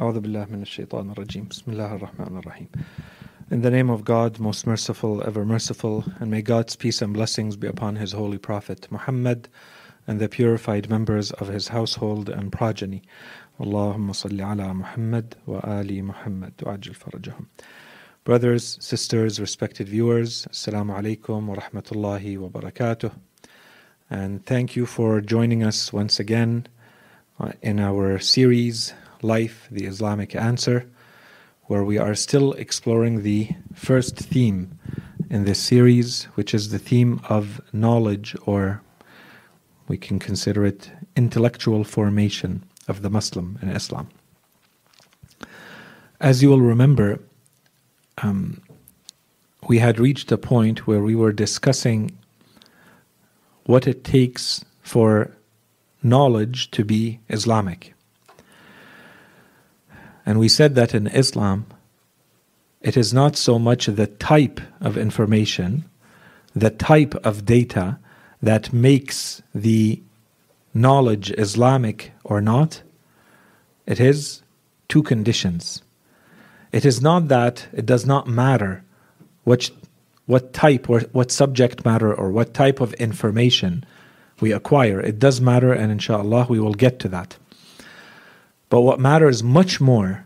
أعوذ بالله من الشيطان الرجيم بسم الله الرحمن الرحيم In the name of God, most merciful, ever merciful, and may God's peace and blessings be upon His holy Prophet Muhammad and the purified members of his household and progeny. Allahumma salli ala Muhammad wa ali Muhammad wa ajil farajahum. Brothers, sisters, respected viewers, Assalamu alaikum wa rahmatullahi wa barakatuh. And thank you for joining us once again uh, in our series, Life, the Islamic Answer where we are still exploring the first theme in this series, which is the theme of knowledge, or we can consider it intellectual formation of the Muslim in Islam. As you will remember, um, we had reached a point where we were discussing what it takes for knowledge to be Islamic. And we said that in Islam, it is not so much the type of information, the type of data that makes the knowledge Islamic or not. It is two conditions. It is not that it does not matter which, what type or what subject matter or what type of information we acquire. It does matter, and inshallah, we will get to that. But what matters much more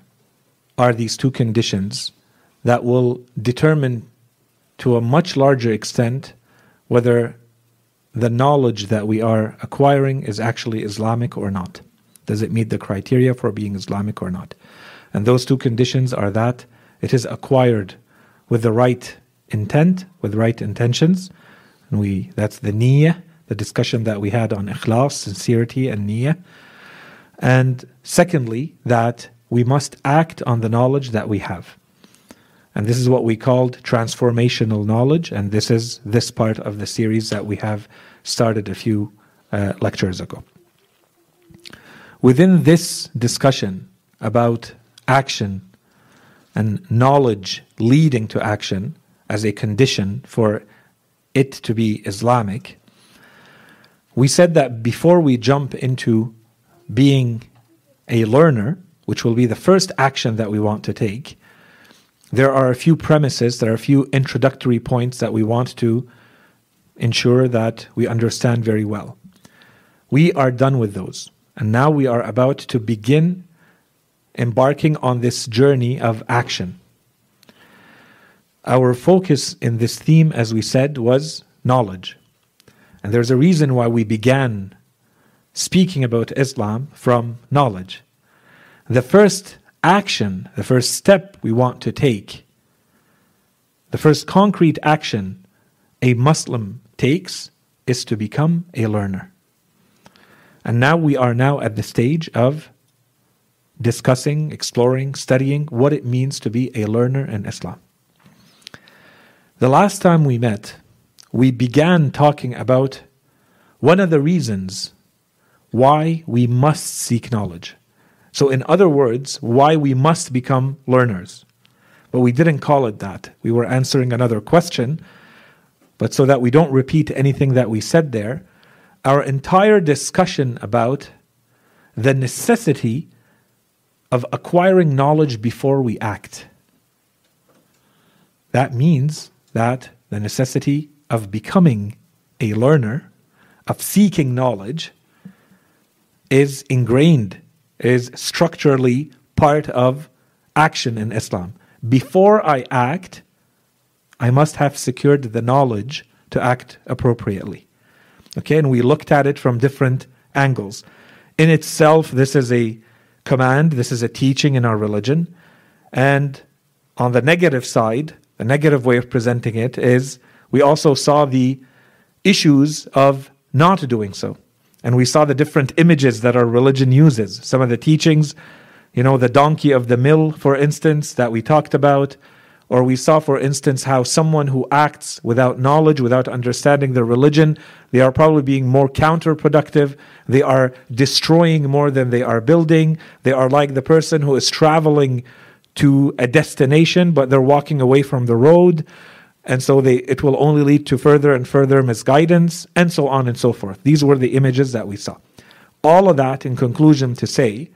are these two conditions that will determine to a much larger extent whether the knowledge that we are acquiring is actually Islamic or not. Does it meet the criteria for being Islamic or not? And those two conditions are that it is acquired with the right intent, with right intentions. And we that's the niyyah, the discussion that we had on ikhlas, sincerity and niyyah. And secondly, that we must act on the knowledge that we have. And this is what we called transformational knowledge, and this is this part of the series that we have started a few uh, lectures ago. Within this discussion about action and knowledge leading to action as a condition for it to be Islamic, we said that before we jump into being a learner, which will be the first action that we want to take, there are a few premises, there are a few introductory points that we want to ensure that we understand very well. We are done with those, and now we are about to begin embarking on this journey of action. Our focus in this theme, as we said, was knowledge. And there's a reason why we began speaking about Islam from knowledge. The first action, the first step we want to take, the first concrete action a Muslim takes is to become a learner. And now we are now at the stage of discussing, exploring, studying what it means to be a learner in Islam. The last time we met, we began talking about one of the reasons why we must seek knowledge. So, in other words, why we must become learners. But we didn't call it that. We were answering another question. But so that we don't repeat anything that we said there, our entire discussion about the necessity of acquiring knowledge before we act. That means that the necessity of becoming a learner, of seeking knowledge, is ingrained is structurally part of action in Islam. Before I act, I must have secured the knowledge to act appropriately. Okay, and we looked at it from different angles. In itself, this is a command, this is a teaching in our religion. And on the negative side, the negative way of presenting it is we also saw the issues of not doing so. And we saw the different images that our religion uses. Some of the teachings, you know, the donkey of the mill, for instance, that we talked about. Or we saw, for instance, how someone who acts without knowledge, without understanding their religion, they are probably being more counterproductive. They are destroying more than they are building. They are like the person who is traveling to a destination, but they're walking away from the road and so they it will only lead to further and further misguidance and so on and so forth these were the images that we saw all of that in conclusion to say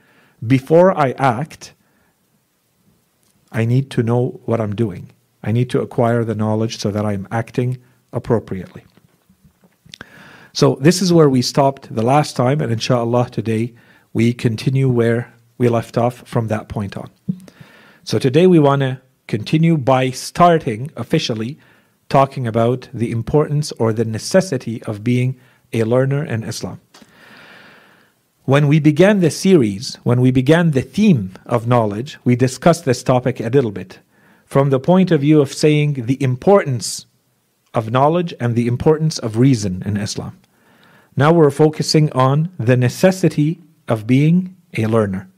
before i act I need to know what I'm doing. I need to acquire the knowledge so that I'm acting appropriately. So, this is where we stopped the last time, and inshallah, today we continue where we left off from that point on. So, today we want to continue by starting officially talking about the importance or the necessity of being a learner in Islam. When we began the series, when we began the theme of knowledge, we discussed this topic a little bit from the point of view of saying the importance of knowledge and the importance of reason in Islam. Now we're focusing on the necessity of being a learner.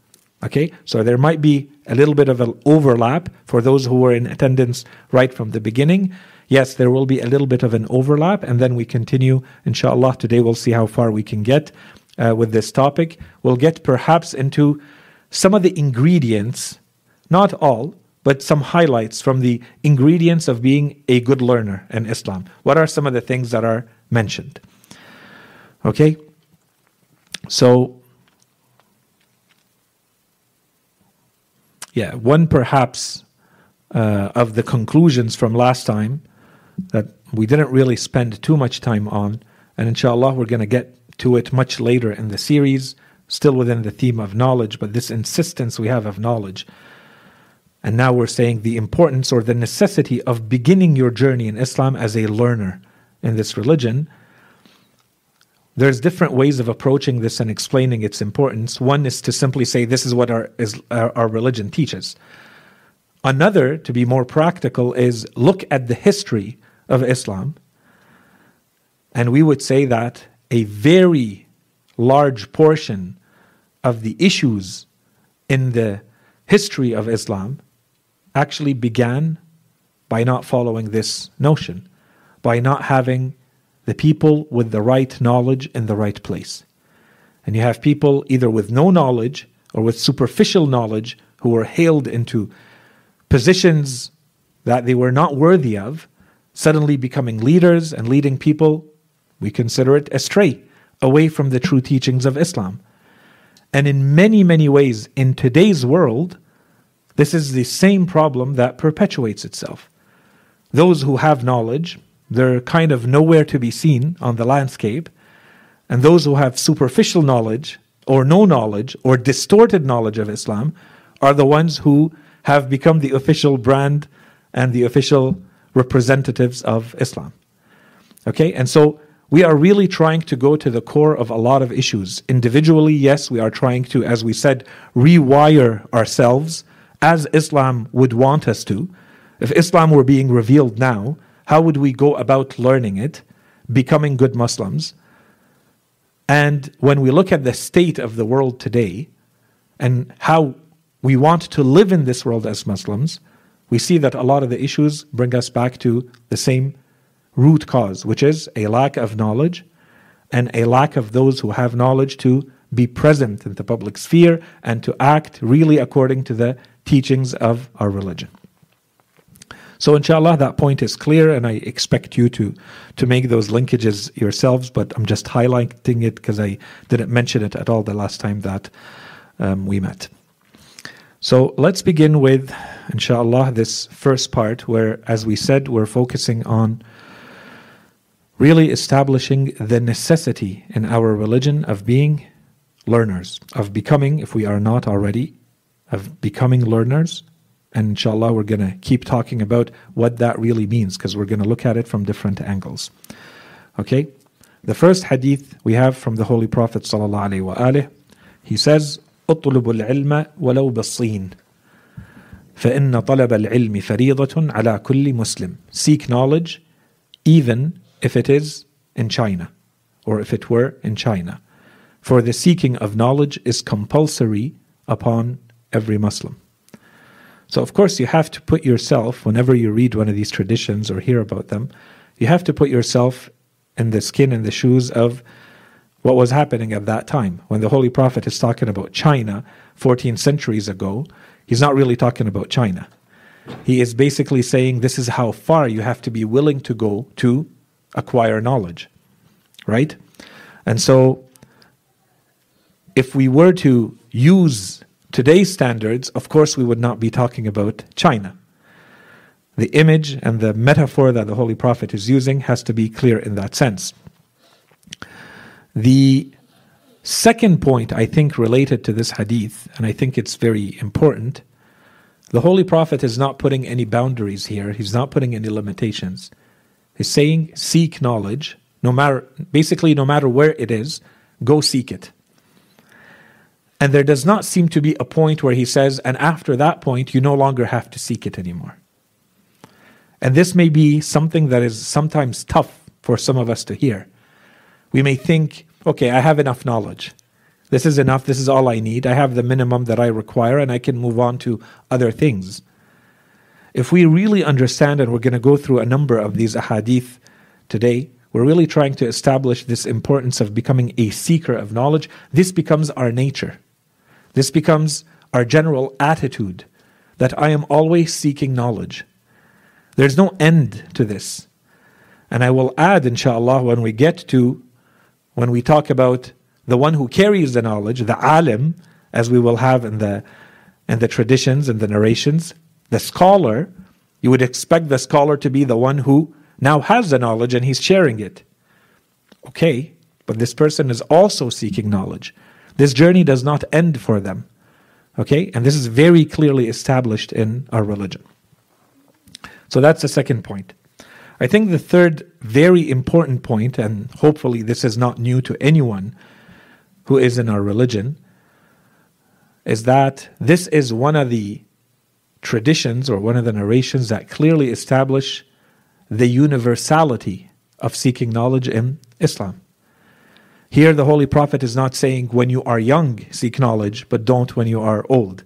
Okay, so there might be a little bit of an overlap for those who were in attendance right from the beginning. Yes, there will be a little bit of an overlap, and then we continue, inshallah. Today we'll see how far we can get uh, with this topic. We'll get perhaps into some of the ingredients, not all, but some highlights from the ingredients of being a good learner in Islam. What are some of the things that are mentioned? Okay? So, yeah, one perhaps uh, of the conclusions from last time that we didn't really spend too much time on, and inshallah, we're going to get to it much later in the series, still within the theme of knowledge, but this insistence we have of knowledge. And now we're saying the importance or the necessity of beginning your journey in Islam as a learner in this religion. There's different ways of approaching this and explaining its importance. One is to simply say this is what our, is, our, our religion teaches. Another, to be more practical, is look at the history of Islam. And we would say that a very large portion of the issues in the history of Islam actually began by not following this notion, by not having the people with the right knowledge in the right place. And you have people either with no knowledge or with superficial knowledge who were hailed into positions that they were not worthy of, suddenly becoming leaders and leading people we consider it astray, away from the true teachings of Islam. And in many, many ways, in today's world, this is the same problem that perpetuates itself. Those who have knowledge, they're kind of nowhere to be seen on the landscape. And those who have superficial knowledge, or no knowledge, or distorted knowledge of Islam, are the ones who have become the official brand and the official representatives of Islam. Okay, and so we are really trying to go to the core of a lot of issues. Individually, yes, we are trying to, as we said, rewire ourselves as Islam would want us to. If Islam were being revealed now, how would we go about learning it, becoming good Muslims? And when we look at the state of the world today and how we want to live in this world as Muslims, we see that a lot of the issues bring us back to the same root cause, which is a lack of knowledge and a lack of those who have knowledge to be present in the public sphere and to act really according to the teachings of our religion. So, inshallah, that point is clear, and I expect you to, to make those linkages yourselves, but I'm just highlighting it because I didn't mention it at all the last time that um, we met. So, let's begin with, inshallah, this first part where, as we said, we're focusing on really establishing the necessity in our religion of being learners, of becoming, if we are not already, of becoming learners. And inshallah, we're going to keep talking about what that really means because we're going to look at it from different angles. Okay? The first hadith we have from the Holy Prophet sallallahu he says, اطلب العلم ولو بالصين فإن طلب العلم فريضة على كل مسلم. Seek knowledge even if it is in China, or if it were in China. For the seeking of knowledge is compulsory upon every Muslim. So, of course, you have to put yourself, whenever you read one of these traditions or hear about them, you have to put yourself in the skin and the shoes of what was happening at that time. When the Holy Prophet is talking about China 14 centuries ago, he's not really talking about China. He is basically saying this is how far you have to be willing to go to acquire knowledge, right? And so, if we were to use today's standards, of course, we would not be talking about China. The image and the metaphor that the Holy Prophet is using has to be clear in that sense. The second point, I think, related to this hadith, and I think it's very important, the Holy Prophet is not putting any boundaries here, he's not putting any limitations. He's saying, seek knowledge, no matter, basically, no matter where it is, go seek it. And there does not seem to be a point where he says, and after that point, you no longer have to seek it anymore. And this may be something that is sometimes tough for some of us to hear. We may think, okay, I have enough knowledge. This is enough. This is all I need. I have the minimum that I require, and I can move on to other things. If we really understand, and we're going to go through a number of these ahadith today, we're really trying to establish this importance of becoming a seeker of knowledge. This becomes our nature. This becomes our general attitude that I am always seeking knowledge. There's no end to this. And I will add, inshallah, when we get to, when we talk about the one who carries the knowledge, the alim, as we will have in the, in the traditions and the narrations, the scholar, you would expect the scholar to be the one who now has the knowledge and he's sharing it. Okay, but this person is also seeking knowledge. This journey does not end for them. Okay? And this is very clearly established in our religion. So that's the second point. I think the third very important point, and hopefully this is not new to anyone who is in our religion, is that this is one of the traditions or one of the narrations that clearly establish the universality of seeking knowledge in Islam. Here, the Holy Prophet is not saying, when you are young, seek knowledge, but don't when you are old.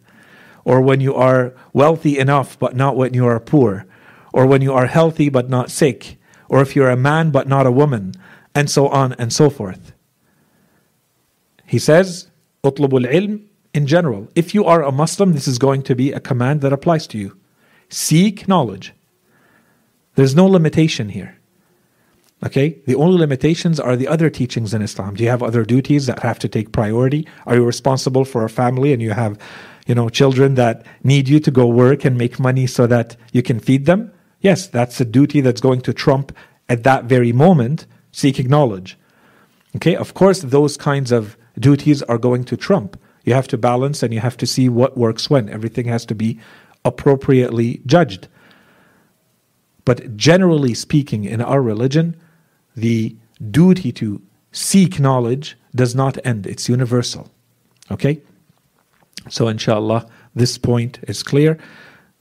Or when you are wealthy enough, but not when you are poor. Or when you are healthy, but not sick. Or if you're a man, but not a woman. And so on and so forth. He says, utlubul ilm in general. If you are a Muslim, this is going to be a command that applies to you. Seek knowledge. There's no limitation here. Okay? The only limitations are the other teachings in Islam. Do you have other duties that have to take priority? Are you responsible for a family and you have, you know, children that need you to go work and make money so that you can feed them? Yes, that's a duty that's going to trump at that very moment seeking knowledge. Okay? Of course, those kinds of duties are going to trump. You have to balance and you have to see what works when. Everything has to be appropriately judged. But generally speaking, in our religion, the duty to seek knowledge does not end, it's universal. Okay? So, inshallah, this point is clear.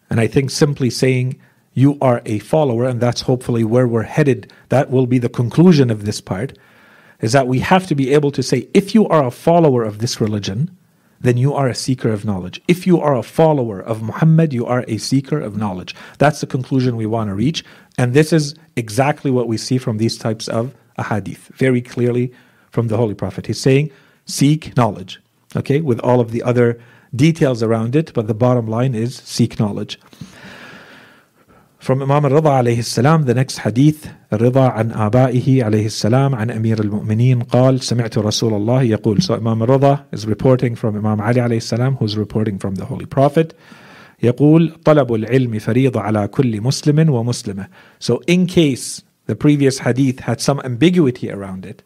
And I think simply saying you are a follower, and that's hopefully where we're headed, that will be the conclusion of this part, is that we have to be able to say if you are a follower of this religion, then you are a seeker of knowledge. If you are a follower of Muhammad, you are a seeker of knowledge. That's the conclusion we want to reach. And this is exactly what we see from these types of ahadith, very clearly from the Holy Prophet. He's saying, seek knowledge, okay, with all of the other details around it, but the bottom line is seek knowledge. From Imam al-Rida alayhi salam, the next hadith, الرضا عن آبائه عليه السلام عن أمير المؤمنين قال سمعت رسول الله يقول So Imam al-Rida is reporting from Imam Ali alayhi salam who's reporting from the Holy Prophet يقول طلب العلم فريضة على كل مسلم ومسلمة So in case the previous hadith had some ambiguity around it,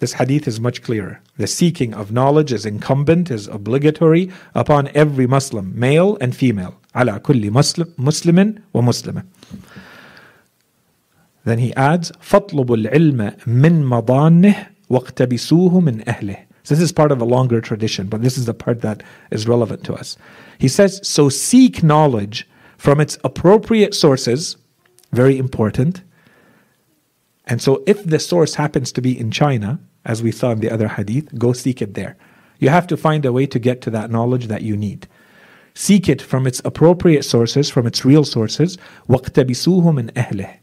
this hadith is much clearer. The seeking of knowledge is incumbent, is obligatory upon every Muslim, male and female. على كل مسلم مسلم ومسلمة. Then he adds, فَاطْلُبُوا الْعِلْمَ مِنْ مَضَانِّهِ وَاقْتَبِسُوهُ مِنْ أَهْلِهِ so this is part of a longer tradition, but this is the part that is relevant to us. He says, So seek knowledge from its appropriate sources, very important. And so if the source happens to be in China, as we saw in the other hadith, go seek it there. You have to find a way to get to that knowledge that you need. Seek it from its appropriate sources, from its real sources, وَاقْتَبِسُوهُ مِنْ أَهْلِهِ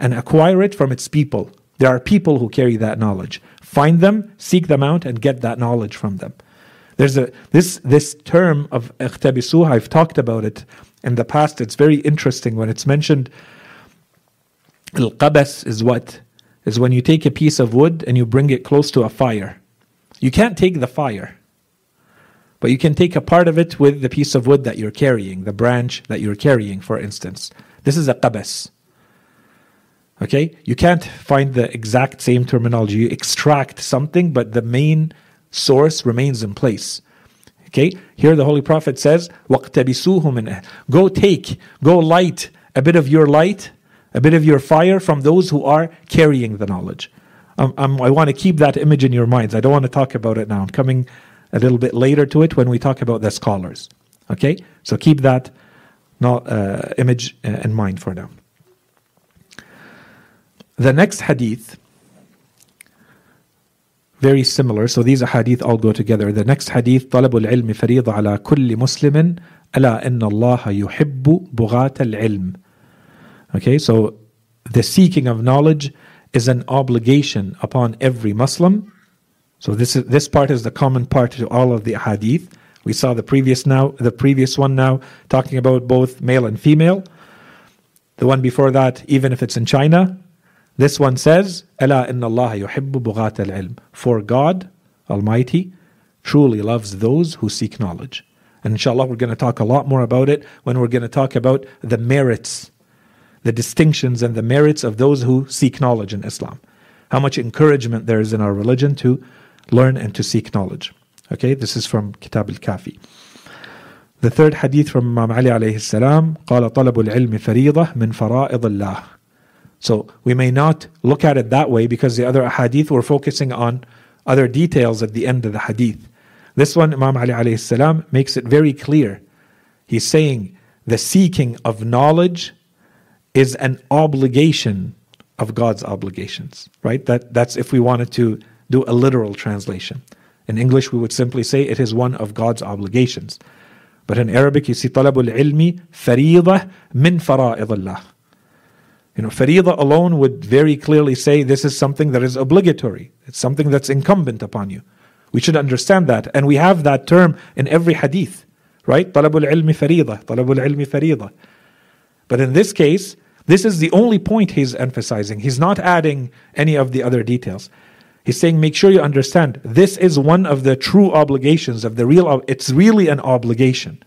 And acquire it from its people. There are people who carry that knowledge. Find them, seek them out, and get that knowledge from them. There's a this this term of ikhtabisuha, I've talked about it in the past. It's very interesting when it's mentioned. Al qabas is what? Is when you take a piece of wood and you bring it close to a fire. You can't take the fire. but you can take a part of it with the piece of wood that you're carrying, the branch that you're carrying, for instance. This is a qabas. Okay, you can't find the exact same terminology. You extract something, but the main source remains in place. Okay, here the Holy Prophet says, Go take, go light a bit of your light, a bit of your fire from those who are carrying the knowledge. Um, um, I want to keep that image in your minds. I don't want to talk about it now. I'm coming a little bit later to it when we talk about the scholars. Okay, so keep that not, uh, image uh, in mind for now. The next hadith, very similar. So these hadith all go together. The next hadith, طلب العلم فريضة على كل مسلم ألا إن الله يحب بغاة العلم. Okay, so the seeking of knowledge is an obligation upon every Muslim so this is this part is the common part to all of the hadith. We saw the previous now the previous one now talking about both male and female. The one before that, even if it's in China, this one says, "Ela inna Allah yuhibbu bughat al-ilm." For God Almighty truly loves those who seek knowledge. And inshallah, we're going to talk a lot more about it when we're going to talk about the merits, the distinctions and the merits of those who seek knowledge in Islam. How much encouragement there is in our religion to learn and to seek knowledge. Okay, this is from Kitab al-Kafi. The third hadith from Imam Ali alayhi salam, قال طلب العلم فريضة من فرائض الله. so we may not look at it that way because the other hadith were focusing on other details at the end of the hadith. This one, Imam Ali alayhi salam makes it very clear. He's saying the seeking of knowledge is an obligation of God's obligations, right? That, that's if we wanted to do a literal translation. In English, we would simply say it is one of God's obligations. But in Arabic, you see العلم فريضة من فرائض الله. You know, faridah alone would very clearly say this is something that is obligatory. It's something that's incumbent upon you. We should understand that. And we have that term in every hadith, right? Talabul ilmi farida, talabul ilmi farida. But in this case, this is the only point he's emphasizing. He's not adding any of the other details. He's saying, make sure you understand this is one of the true obligations of the real, it's really an obligation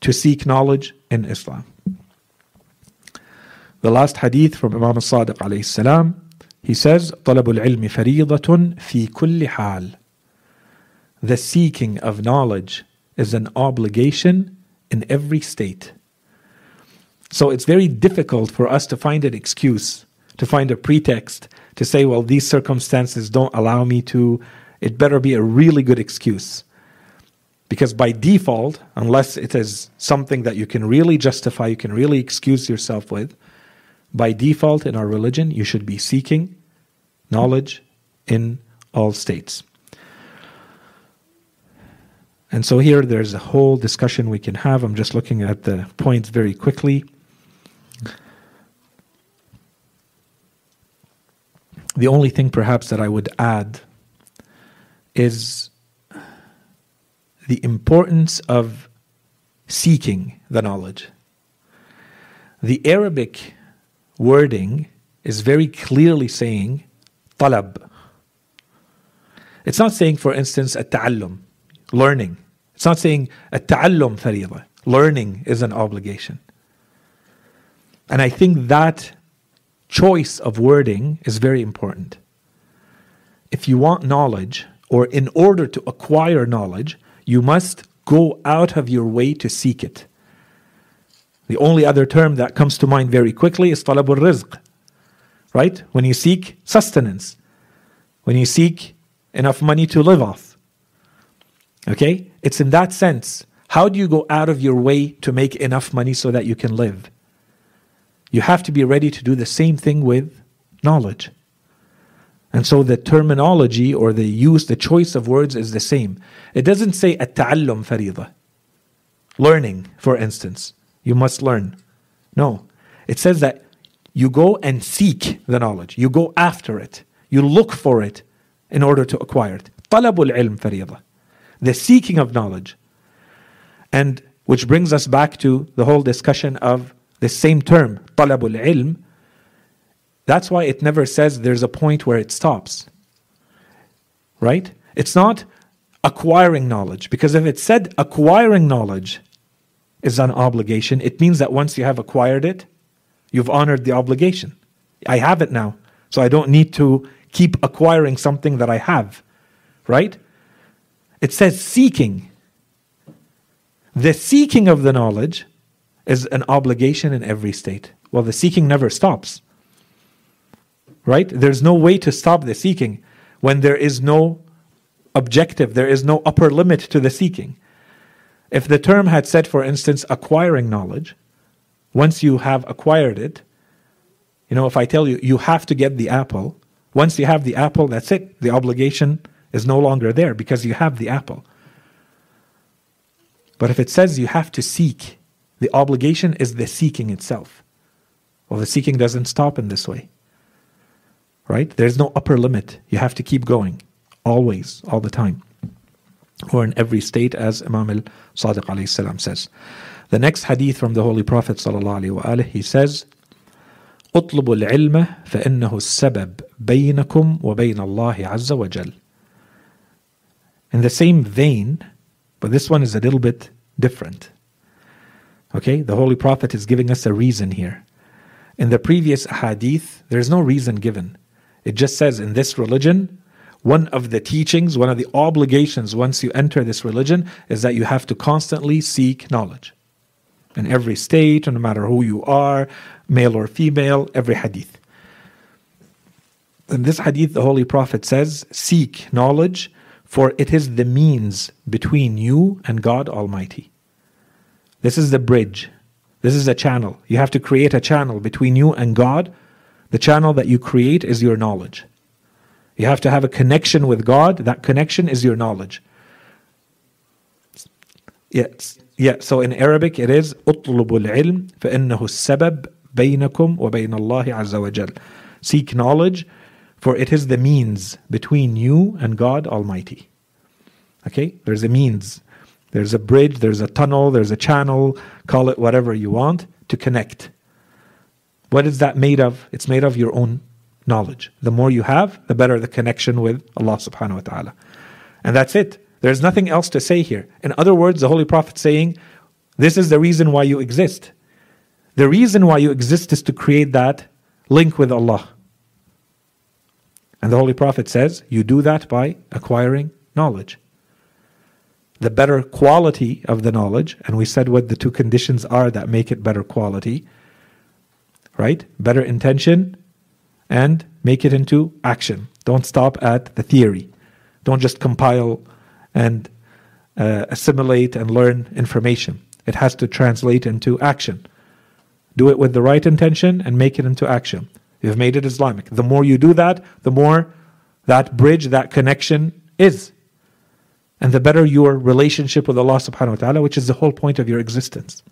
to seek knowledge in Islam. The last hadith from Imam al-Sadiq alayhi salam, he says, طلب العلم فريضة في كل حال. The seeking of knowledge is an obligation in every state. So it's very difficult for us to find an excuse, to find a pretext to say, well, these circumstances don't allow me to, it better be a really good excuse. Because by default, unless it is something that you can really justify, you can really excuse yourself with, by default in our religion, you should be seeking knowledge in all states. And so here there's a whole discussion we can have. I'm just looking at the points very quickly. The only thing perhaps that I would add is the importance of seeking the knowledge. The Arabic wording is very clearly saying talab. It's not saying, for instance, ta'allum, learning. It's not saying ta'allum farida, learning is an obligation. And I think that choice of wording is very important. If you want knowledge, or in order to acquire knowledge, you must go out of your way to seek it. The only other term that comes to mind very quickly is talabul rizq, right? When you seek sustenance, when you seek enough money to live off. Okay? It's in that sense. How do you go out of your way to make enough money so that you can live? You have to be ready to do the same thing with knowledge. And so the terminology or the use, the choice of words is the same. It doesn't say at-ta'allum fariḍa, learning, for instance. You must learn. No. It says that you go and seek the knowledge. You go after it. You look for it in order to acquire it. طلب العلم فريضة. The seeking of knowledge. And which brings us back to the whole discussion of the same term, talabul ilm, that's why it never says there's a point where it stops. Right? It's not acquiring knowledge. Because if it said acquiring knowledge is an obligation, it means that once you have acquired it, you've honored the obligation. I have it now, so I don't need to keep acquiring something that I have, right? It says seeking. The seeking of the knowledge is an obligation in every state. Well, the seeking never stops. Right? There's no way to stop the seeking when there is no objective, there is no upper limit to the seeking. If the term had said, for instance, acquiring knowledge, once you have acquired it, you know, if I tell you, you have to get the apple, once you have the apple, that's it. The obligation is no longer there because you have the apple. But if it says you have to seek, the obligation is the seeking itself. Well, the seeking doesn't stop in this way. Right? There's no upper limit. You have to keep going. Always, all the time Or in every state, as Imam al Sadiq salam says. The next hadith from the Holy Prophet وآله, he says, اطلبوا العلم فإنه السبب بينكم وبين الله عز وجل. In the same vein, but this one is a little bit different. Okay, the Holy Prophet is giving us a reason here. In the previous hadith, there's no reason given. It just says in this religion, one of the teachings, one of the obligations once you enter this religion is that you have to constantly seek knowledge. In every state, no matter who you are, male or female, every hadith. In this hadith, the Holy Prophet says, Seek knowledge, for it is the means between you and God Almighty. This is the bridge. This is a channel. You have to create a channel between you and God. The channel that you create is your knowledge. You have to have a connection with God. That connection is your knowledge. Yes. Yeah, so in Arabic it is اطلبوا العلم فإنه السبب بينكم وبين الله عز وجل. Seek knowledge, for it is the means between you and God Almighty. Okay? There's a means. There's a bridge, there's a tunnel, there's a channel, call it whatever you want, to connect. What is that made of? It's made of your own knowledge. The more you have, the better the connection with Allah subhanahu wa ta'ala. And that's it. There's nothing else to say here. In other words, the Holy Prophet saying, this is the reason why you exist. The reason why you exist is to create that link with Allah. And the Holy Prophet says, you do that by acquiring knowledge. The better quality of the knowledge, and we said what the two conditions are that make it better quality, right? Better intention and make it into action. Don't stop at the theory. Don't just compile and uh, assimilate and learn information. It has to translate into action. Do it with the right intention and make it into action. You've made it Islamic. The more you do that, the more that bridge, that connection is. And the better your relationship with Allah subhanahu wa ta'ala, which is the whole point of your existence.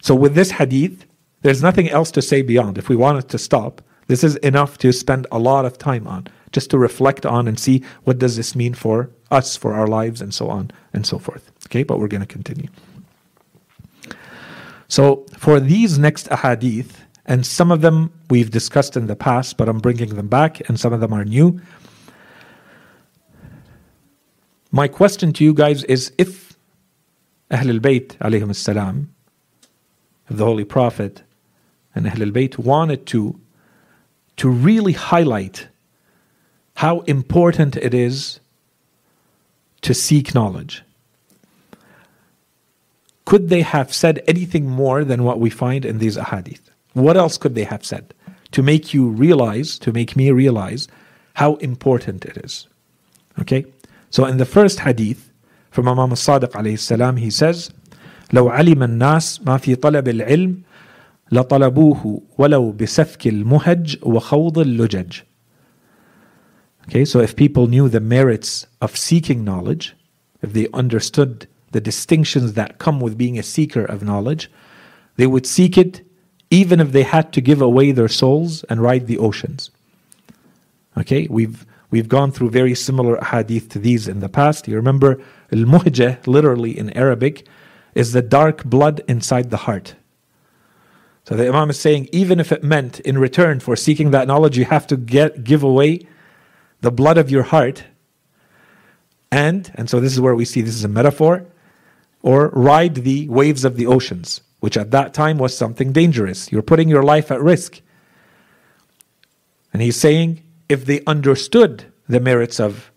So with this hadith, there's nothing else to say beyond. If we wanted to stop, this is enough to spend a lot of time on, just to reflect on and see what does this mean for us, for our lives, and so on and so forth. Okay, but we're going to continue. So for these next ahadith, and some of them we've discussed in the past, but I'm bringing them back, and some of them are new. My question to you guys is if Ahlul Bayt alayhim salam, the Holy Prophet and Ahlul Bayt wanted to, to really highlight how important it is to seek knowledge. Could they have said anything more than what we find in these ahadith? What else could they have said to make you realize, to make me realize how important it is? Okay? So in the first hadith from Imam al-Sadiq alayhi salam, he says, لو علم الناس ما في طلب العلم لطلبوه ولو بسفك المهج وخوض اللجج. Okay, so if people knew the merits of seeking knowledge, if they understood the distinctions that come with being a seeker of knowledge, they would seek it even if they had to give away their souls and ride the oceans. Okay, we've we've gone through very similar hadith to these in the past. You remember al-muhjah, literally in Arabic, is the dark blood inside the heart. So the Imam is saying, even if it meant in return for seeking that knowledge, you have to get give away the blood of your heart. and, and so this is where we see this is a metaphor, or ride the waves of the oceans, which at that time was something dangerous. You're putting your life at risk. And he's saying if they understood the merits of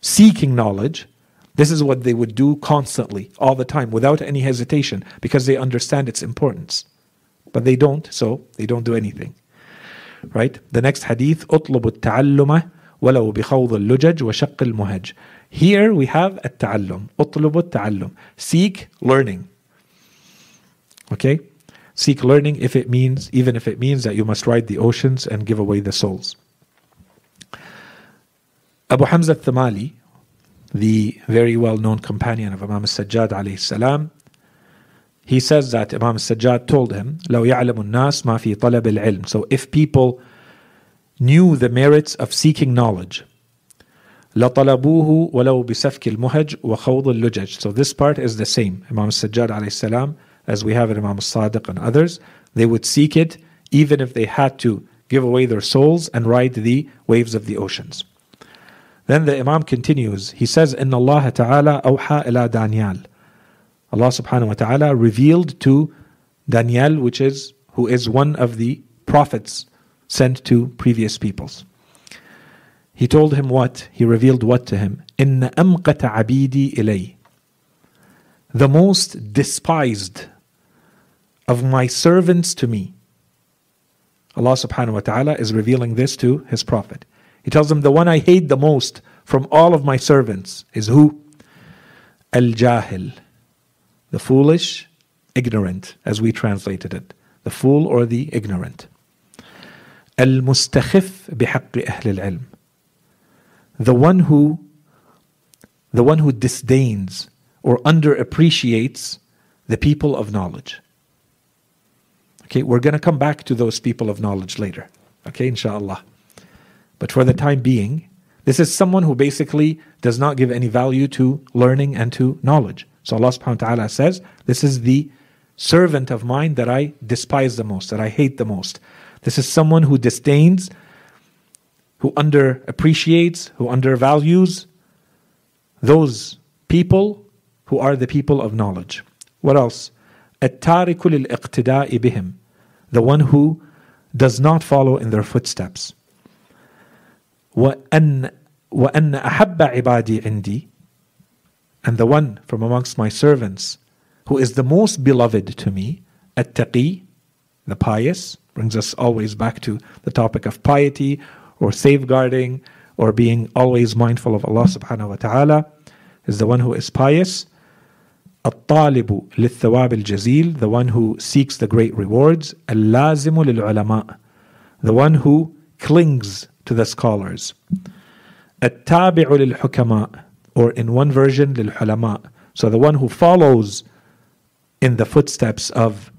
seeking knowledge, this is what they would do constantly, all the time, without any hesitation, because they understand its importance. But they don't, so they don't do anything. Right? The next hadith, اطلب التعلم ولو بخوض اللجج وشق المهج. Here we have التعلم. اطلب التعلم. Seek learning. Okay? Seek learning if it means, even if it means that you must ride the oceans and give away the souls. Abu Hamza al-Thamali, the very well-known companion of Imam al-Sajjad alayhi salam, he says that Imam al-Sajjad told him, لو يعلم الناس ما في طلب العلم. So if people knew the merits of seeking knowledge, لطلبوه ولو بسفك المهج وخوض اللجج. So this part is the same. Imam al-Sajjad alayhi salam, as we have in Imam al-Sadiq and others, they would seek it even if they had to give away their souls and ride the waves of the oceans. Then the Imam continues. He says, "In Allah Taala awha ila Daniel." Allah Subhanahu wa Taala revealed to Daniel, which is who is one of the prophets sent to previous peoples. He told him what? He revealed what to him? In أمقت عبيدي إلي. The most despised of my servants to me. Allah subhanahu wa ta'ala is revealing this to his prophet. He tells them, The one I hate the most from all of my servants is who? Al Jahil. The foolish, ignorant, as we translated it. The fool or the ignorant. Al Mustakhif بحق أهل العلم. The one who the one who disdains or underappreciates the people of knowledge. Okay, we're going to come back to those people of knowledge later. Okay, inshallah. But for the time being, this is someone who basically does not give any value to learning and to knowledge. So Allah subhanahu wa ta'ala says, This is the servant of mine that I despise the most, that I hate the most. This is someone who disdains, who underappreciates, who undervalues those people who are the people of knowledge. What else? التارك للاقتداء بهم the one who does not follow in their footsteps. وأن وأن أحب عبادي عندي and the one from amongst my servants who is the most beloved to me التقي the pious brings us always back to the topic of piety or safeguarding or being always mindful of Allah subhanahu wa ta'ala is the one who is pious الطالب للثواب الجزيل the one who seeks the great rewards اللازم للعلماء the one who clings to the scholars. التابع للحكماء or in one version للحلماء so the one who follows in the footsteps of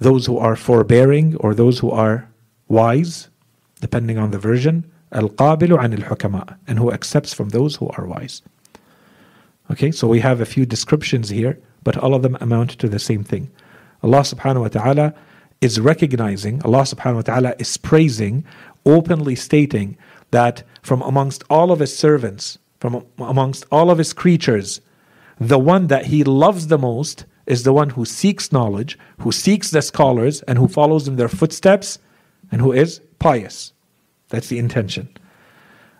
those who are forbearing or those who are wise depending on the version القابل عن الحكماء and who accepts from those who are wise okay so we have a few descriptions here but all of them amount to the same thing Allah subhanahu wa ta'ala is recognizing Allah subhanahu wa ta'ala is praising openly stating that from amongst all of his servants, from amongst all of his creatures, the one that he loves the most is the one who seeks knowledge, who seeks the scholars, and who follows in their footsteps, and who is pious. That's the intention.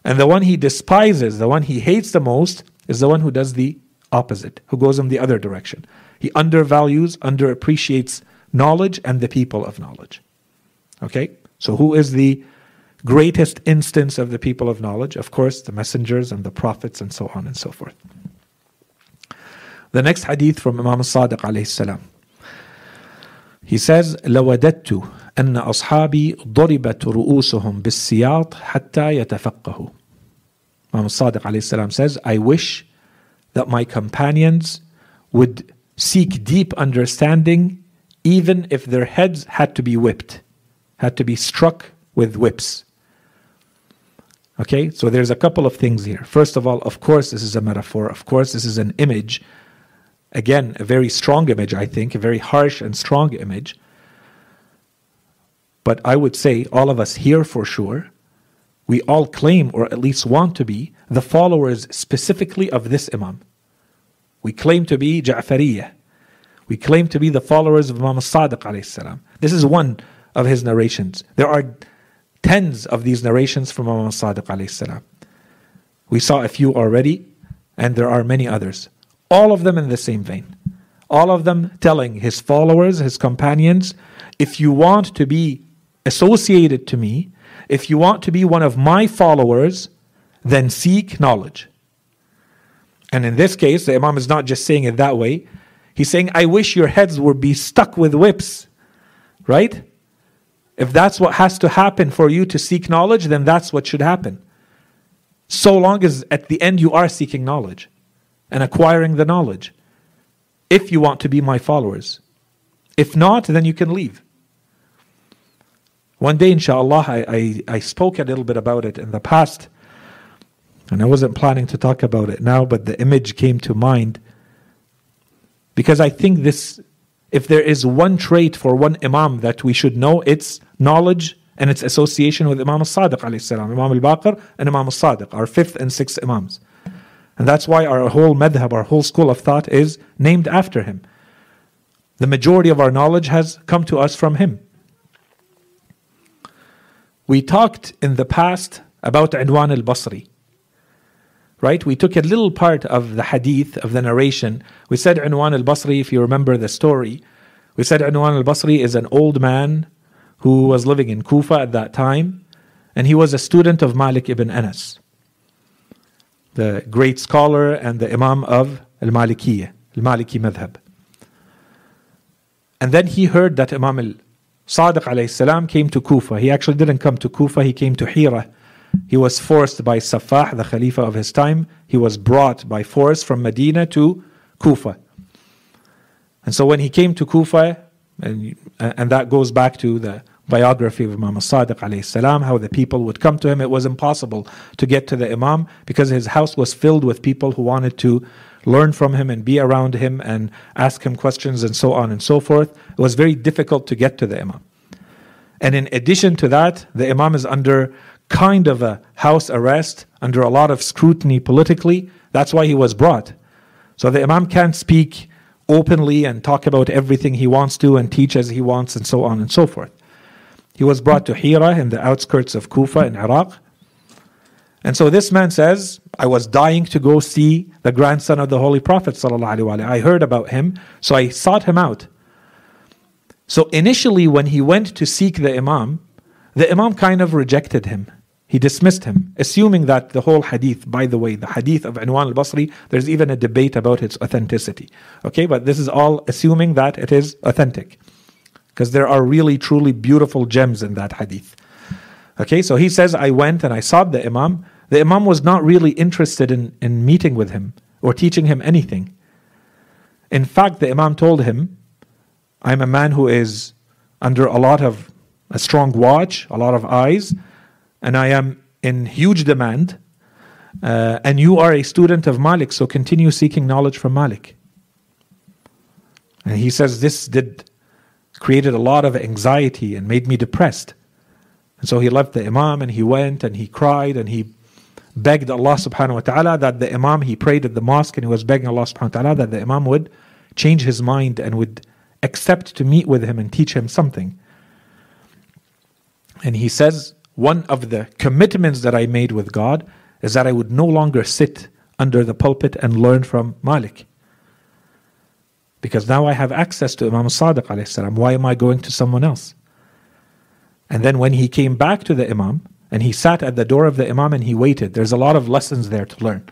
And the one he despises, the one he hates the most, is the one who does the opposite, who goes in the other direction. He undervalues, underappreciates knowledge and the people of knowledge. Okay? So, who is the greatest instance of the people of knowledge, of course, the messengers and the prophets and so on and so forth. The next hadith from Imam Sadiq alayhi salam. He says, لوددت أن أصحابي ضربت رؤوسهم بالسياط حتى يتفقهوا. Imam Sadiq alayhi salam says, I wish that my companions would seek deep understanding even if their heads had to be whipped, had to be struck with whips. Okay, so there's a couple of things here. First of all, of course, this is a metaphor. Of course, this is an image. Again, a very strong image, I think, a very harsh and strong image. But I would say, all of us here for sure, we all claim, or at least want to be, the followers specifically of this Imam. We claim to be Ja'fariyah. We claim to be the followers of Imam Sadiq. This is one of his narrations. There are tens of these narrations from Imam Sadiq. We saw a few already, and there are many others. All of them in the same vein. All of them telling his followers, his companions, if you want to be associated to me, if you want to be one of my followers, then seek knowledge. And in this case, the Imam is not just saying it that way. He's saying, I wish your heads would be stuck with whips. Right? If that's what has to happen for you to seek knowledge, then that's what should happen. So long as at the end you are seeking knowledge and acquiring the knowledge. If you want to be my followers. If not, then you can leave. One day, inshallah, I, I, I spoke a little bit about it in the past. And I wasn't planning to talk about it now, but the image came to mind. Because I think this, if there is one trait for one Imam that we should know, it's knowledge and its association with Imam al-Sadiq salam, Imam al-Baqir and Imam al-Sadiq, our fifth and sixth Imams. And that's why our whole madhab, our whole school of thought is named after him. The majority of our knowledge has come to us from him. We talked in the past about Inwan al-Basri right? We took a little part of the hadith, of the narration. We said Unwan al Basri, if you remember the story, we said Unwan al Basri is an old man who was living in Kufa at that time, and he was a student of Malik ibn Anas, the great scholar and the Imam of Al Malikiyah, Al Maliki Madhab. And then he heard that Imam al Sadiq came to Kufa. He actually didn't come to Kufa, he came to Hira he was forced by Safah, the Khalifa of his time, he was brought by force from Medina to Kufa. And so when he came to Kufa, and, and that goes back to the biography of Imam Sadiq alayhi how the people would come to him. It was impossible to get to the Imam because his house was filled with people who wanted to learn from him and be around him and ask him questions and so on and so forth. It was very difficult to get to the Imam. And in addition to that, the Imam is under kind of a house arrest under a lot of scrutiny politically. That's why he was brought. So the Imam can't speak openly and talk about everything he wants to and teach as he wants and so on and so forth. He was brought to Hira in the outskirts of Kufa in Iraq. And so this man says, I was dying to go see the grandson of the Holy Prophet. I heard about him, so I sought him out. So initially, when he went to seek the Imam, the Imam kind of rejected him. He dismissed him, assuming that the whole hadith, by the way, the hadith of Inwan al Basri, there's even a debate about its authenticity. Okay, but this is all assuming that it is authentic. Because there are really, truly beautiful gems in that hadith. Okay, so he says, I went and I sought the Imam. The Imam was not really interested in, in meeting with him or teaching him anything. In fact, the Imam told him, I'm a man who is under a lot of a strong watch, a lot of eyes and I am in huge demand. Uh, and you are a student of Malik, so continue seeking knowledge from Malik. And he says this did created a lot of anxiety and made me depressed. And so he left the Imam and he went and he cried and he begged Allah subhanahu wa ta'ala that the Imam, he prayed at the mosque and he was begging Allah subhanahu wa ta'ala that the Imam would change his mind and would accept to meet with him and teach him something. And he says, one of the commitments that I made with God is that I would no longer sit under the pulpit and learn from Malik. Because now I have access to Imam Sadiq. Why am I going to someone else? And then when he came back to the Imam and he sat at the door of the Imam and he waited, there's a lot of lessons there to learn.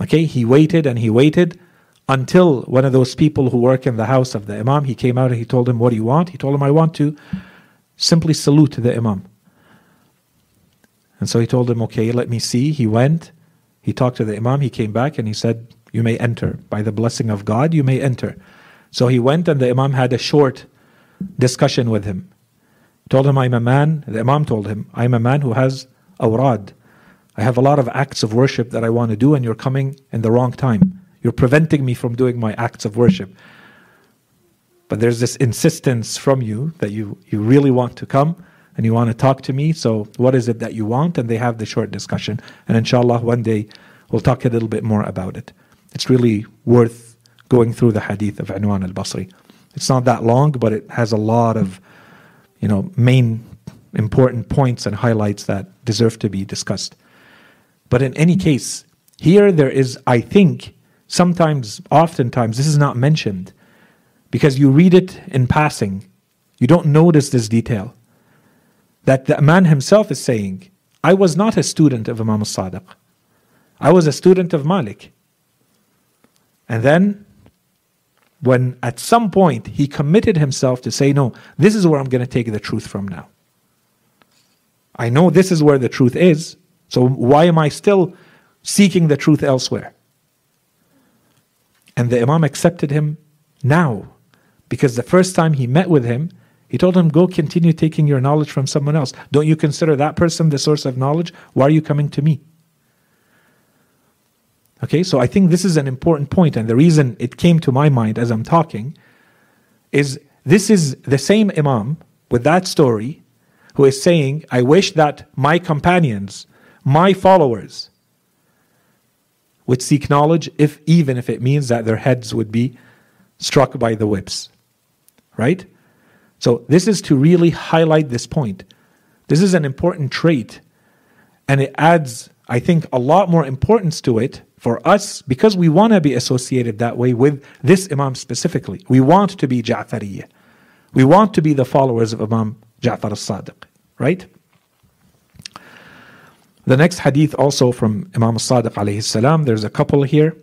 Okay, he waited and he waited until one of those people who work in the house of the Imam, he came out and he told him, What do you want? He told him, I want to simply salute the Imam. And so he told him, Okay, let me see. He went, he talked to the Imam, he came back and he said, You may enter. By the blessing of God, you may enter. So he went and the Imam had a short discussion with him. Told him, I'm a man, the Imam told him, I'm a man who has awrad. I have a lot of acts of worship that I want to do, and you're coming in the wrong time. You're preventing me from doing my acts of worship. But there's this insistence from you that you, you really want to come. And you want to talk to me. So, what is it that you want? And they have the short discussion. And inshallah, one day we'll talk a little bit more about it. It's really worth going through the hadith of Anwan al Basri. It's not that long, but it has a lot of, you know, main important points and highlights that deserve to be discussed. But in any case, here there is, I think, sometimes, oftentimes, this is not mentioned because you read it in passing. You don't notice this detail. That the man himself is saying, I was not a student of Imam al-Sadiq. I was a student of Malik. And then, when at some point he committed himself to say, No, this is where I'm going to take the truth from now. I know this is where the truth is, so why am I still seeking the truth elsewhere? And the Imam accepted him now, because the first time he met with him, he told him, Go continue taking your knowledge from someone else. Don't you consider that person the source of knowledge? Why are you coming to me? Okay, so I think this is an important point, and the reason it came to my mind as I'm talking is this is the same Imam with that story who is saying, I wish that my companions, my followers, would seek knowledge, if even if it means that their heads would be struck by the whips. Right? So, this is to really highlight this point. This is an important trait, and it adds, I think, a lot more importance to it for us because we want to be associated that way with this Imam specifically. We want to be Ja'fariyah. We want to be the followers of Imam Ja'far al-Sadiq, right? The next hadith also from Imam al-Sadiq alayhi salam, there's a couple here.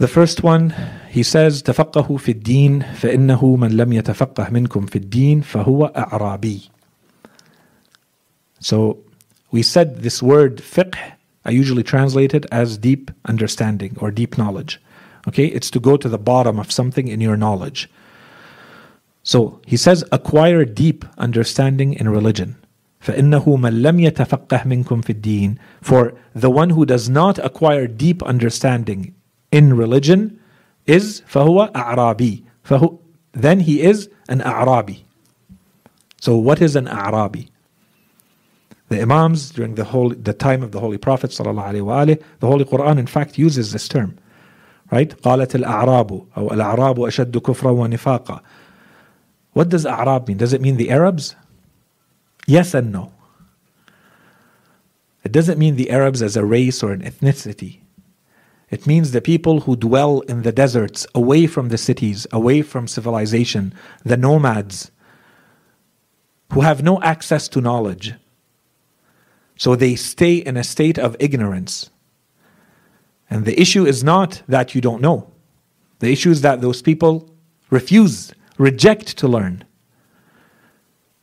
The first one, he says, تفقهوا في الدين فإنه من لم يتفقه منكم في الدين فهو أعرابي. So we said this word fiqh, I usually translate it as deep understanding or deep knowledge. Okay, it's to go to the bottom of something in your knowledge. So he says, acquire deep understanding in religion. فإنه من لم يتفقه منكم في الدين For the one who does not acquire deep understanding in religion is فهو أعرابي فهو, Then he is an أعرابي So what is an أعرابي? The Imams during the whole the time of the Holy Prophet وآله, the Holy Quran in fact uses this term. Right? قالت الأعراب أو الأعراب أشد كفرا ونفاقا what does Arab mean? Does it mean the Arabs? Yes and no. It doesn't mean the Arabs as a race or an ethnicity. It means the people who dwell in the deserts, away from the cities, away from civilization, the nomads, who have no access to knowledge. So they stay in a state of ignorance. And the issue is not that you don't know, the issue is that those people refuse reject to learn.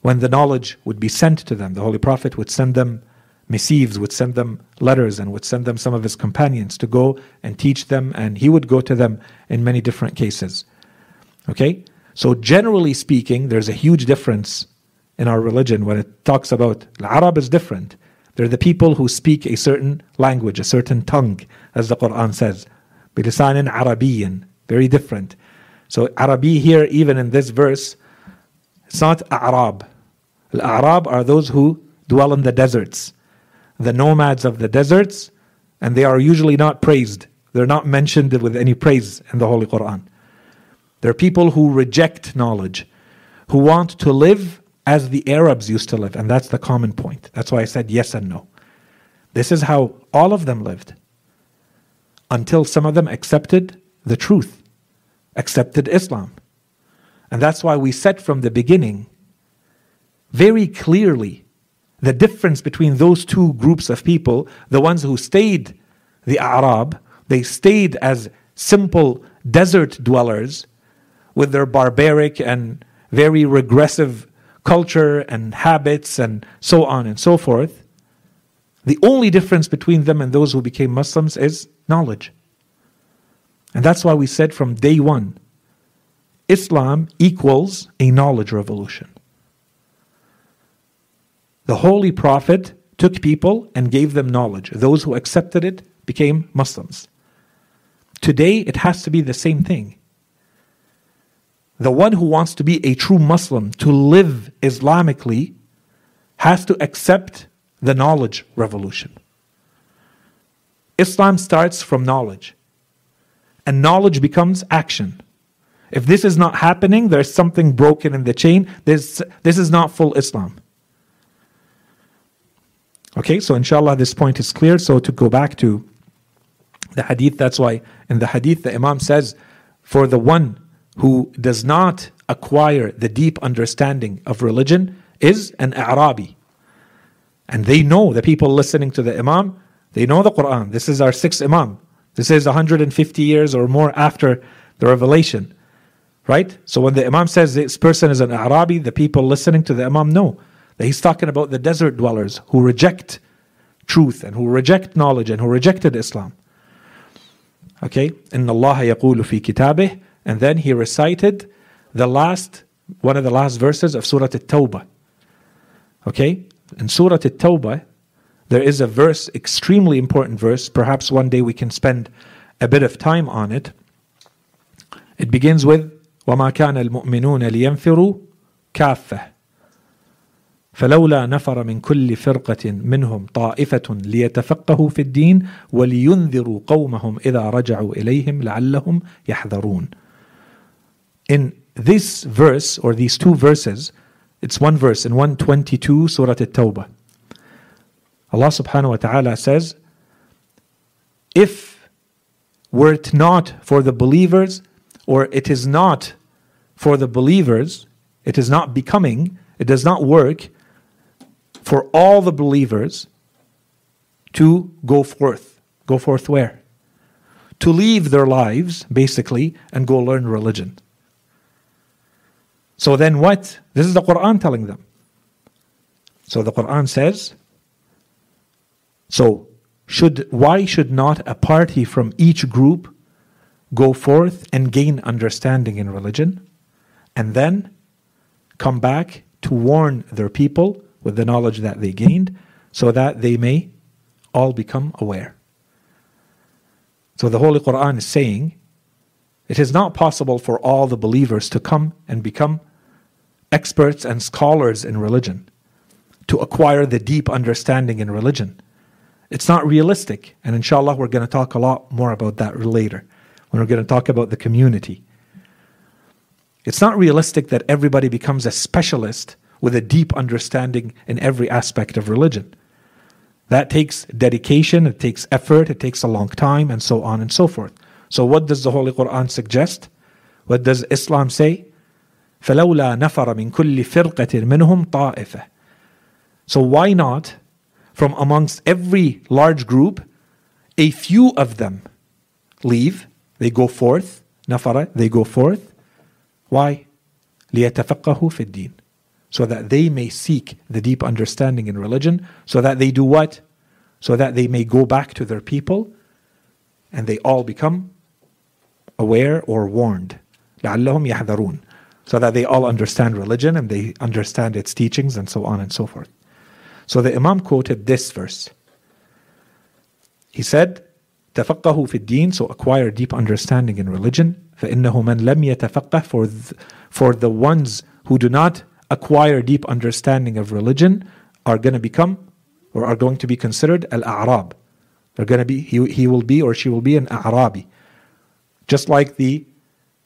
When the knowledge would be sent to them, the Holy Prophet would send them Messives would send them letters and would send them some of his companions to go and teach them, and he would go to them in many different cases. Okay? So, generally speaking, there's a huge difference in our religion when it talks about Arab is different. They're the people who speak a certain language, a certain tongue, as the Quran says. Bilisanin Arabiyan. very different. So, Arabi here, even in this verse, it's not Arab. Arab are those who dwell in the deserts the nomads of the deserts, and they are usually not praised. They're not mentioned with any praise in the Holy Quran. They're people who reject knowledge, who want to live as the Arabs used to live, and that's the common point. That's why I said yes and no. This is how all of them lived until some of them accepted the truth accepted Islam. And that's why we said from the beginning very clearly the difference between those two groups of people the ones who stayed the Arab, they stayed as simple desert dwellers with their barbaric and very regressive culture and habits and so on and so forth. The only difference between them and those who became Muslims is knowledge. And that's why we said from day one Islam equals a knowledge revolution. The Holy Prophet took people and gave them knowledge. Those who accepted it became Muslims. Today, it has to be the same thing. the one who wants to be a true Muslim, to live Islamically, has to accept the knowledge revolution. Islam starts from knowledge, and knowledge becomes action. If this is not happening, there's something broken in the chain. This, this is not full Islam. Okay, so inshallah, this point is clear. So to go back to the hadith, that's why in the hadith, the Imam says, for the one who does not acquire the deep understanding of religion is an Arabi. And they know, the people listening to the Imam, they know the Quran. This is our sixth Imam. This is 150 years or more after the revelation. Right? So when the Imam says this person is an Arabi, the people listening to the Imam know he's talking about the desert dwellers who reject truth and who reject knowledge and who rejected Islam. Okay? إن الله يقول في كتابه and then he recited the last one of the last verses of Surah At-Tawbah. Okay? In Surah At-Tawbah, there is a verse, extremely important verse. Perhaps one day we can spend a bit of time on it. It begins with وما كان المؤمنون لينفروا كافة فلولا نفر من كل فرقة منهم طائفة ليتفقهوا في الدين ولينذروا قومهم إذا رجعوا إليهم لعلهم يحذرون. In this verse or these two verses, it's one verse in 122 Surah At-Tawbah. Allah subhanahu wa ta'ala says, if were it not for the believers, or it is not for the believers, it is not becoming, it does not work for all the believers to go forth. Go forth where? To leave their lives, basically, and go learn religion. So then what? This is the Quran telling them. So the Quran says, so, should why should not a party from each group go forth and gain understanding in religion and then come back to warn their people with the knowledge that they gained so that they may all become aware. So the Holy Quran is saying it is not possible for all the believers to come and become experts and scholars in religion, to acquire the deep understanding in religion it's not realistic. And inshallah, we're going to talk a lot more about that later when we're going to talk about the community. It's not realistic that everybody becomes a specialist with a deep understanding in every aspect of religion. That takes dedication, it takes effort, it takes a long time, and so on and so forth. So, what does the Holy Quran suggest? What does Islam say? فلولا نفر من كل فرقة منهم طائفة. So, why not from amongst every large group, a few of them leave, they go forth, nafara, they go forth. Why? لِيَتَفَقَّهُ فِي الدِّينِ So that they may seek the deep understanding in religion, so that they do what? So that they may go back to their people and they all become aware or warned. لَعَلَّهُمْ يَحْذَرُونَ So that they all understand religion and they understand its teachings and so on and so forth. So the Imam quoted this verse. He said, تفقهوا في الدين, so acquire deep understanding in religion. فإنه من لم يتفقه, for the, for the ones who do not acquire deep understanding of religion are going to become or are going to be considered al-a'rab. They're going to be, he, he will be or she will be an a'rabi. Just like the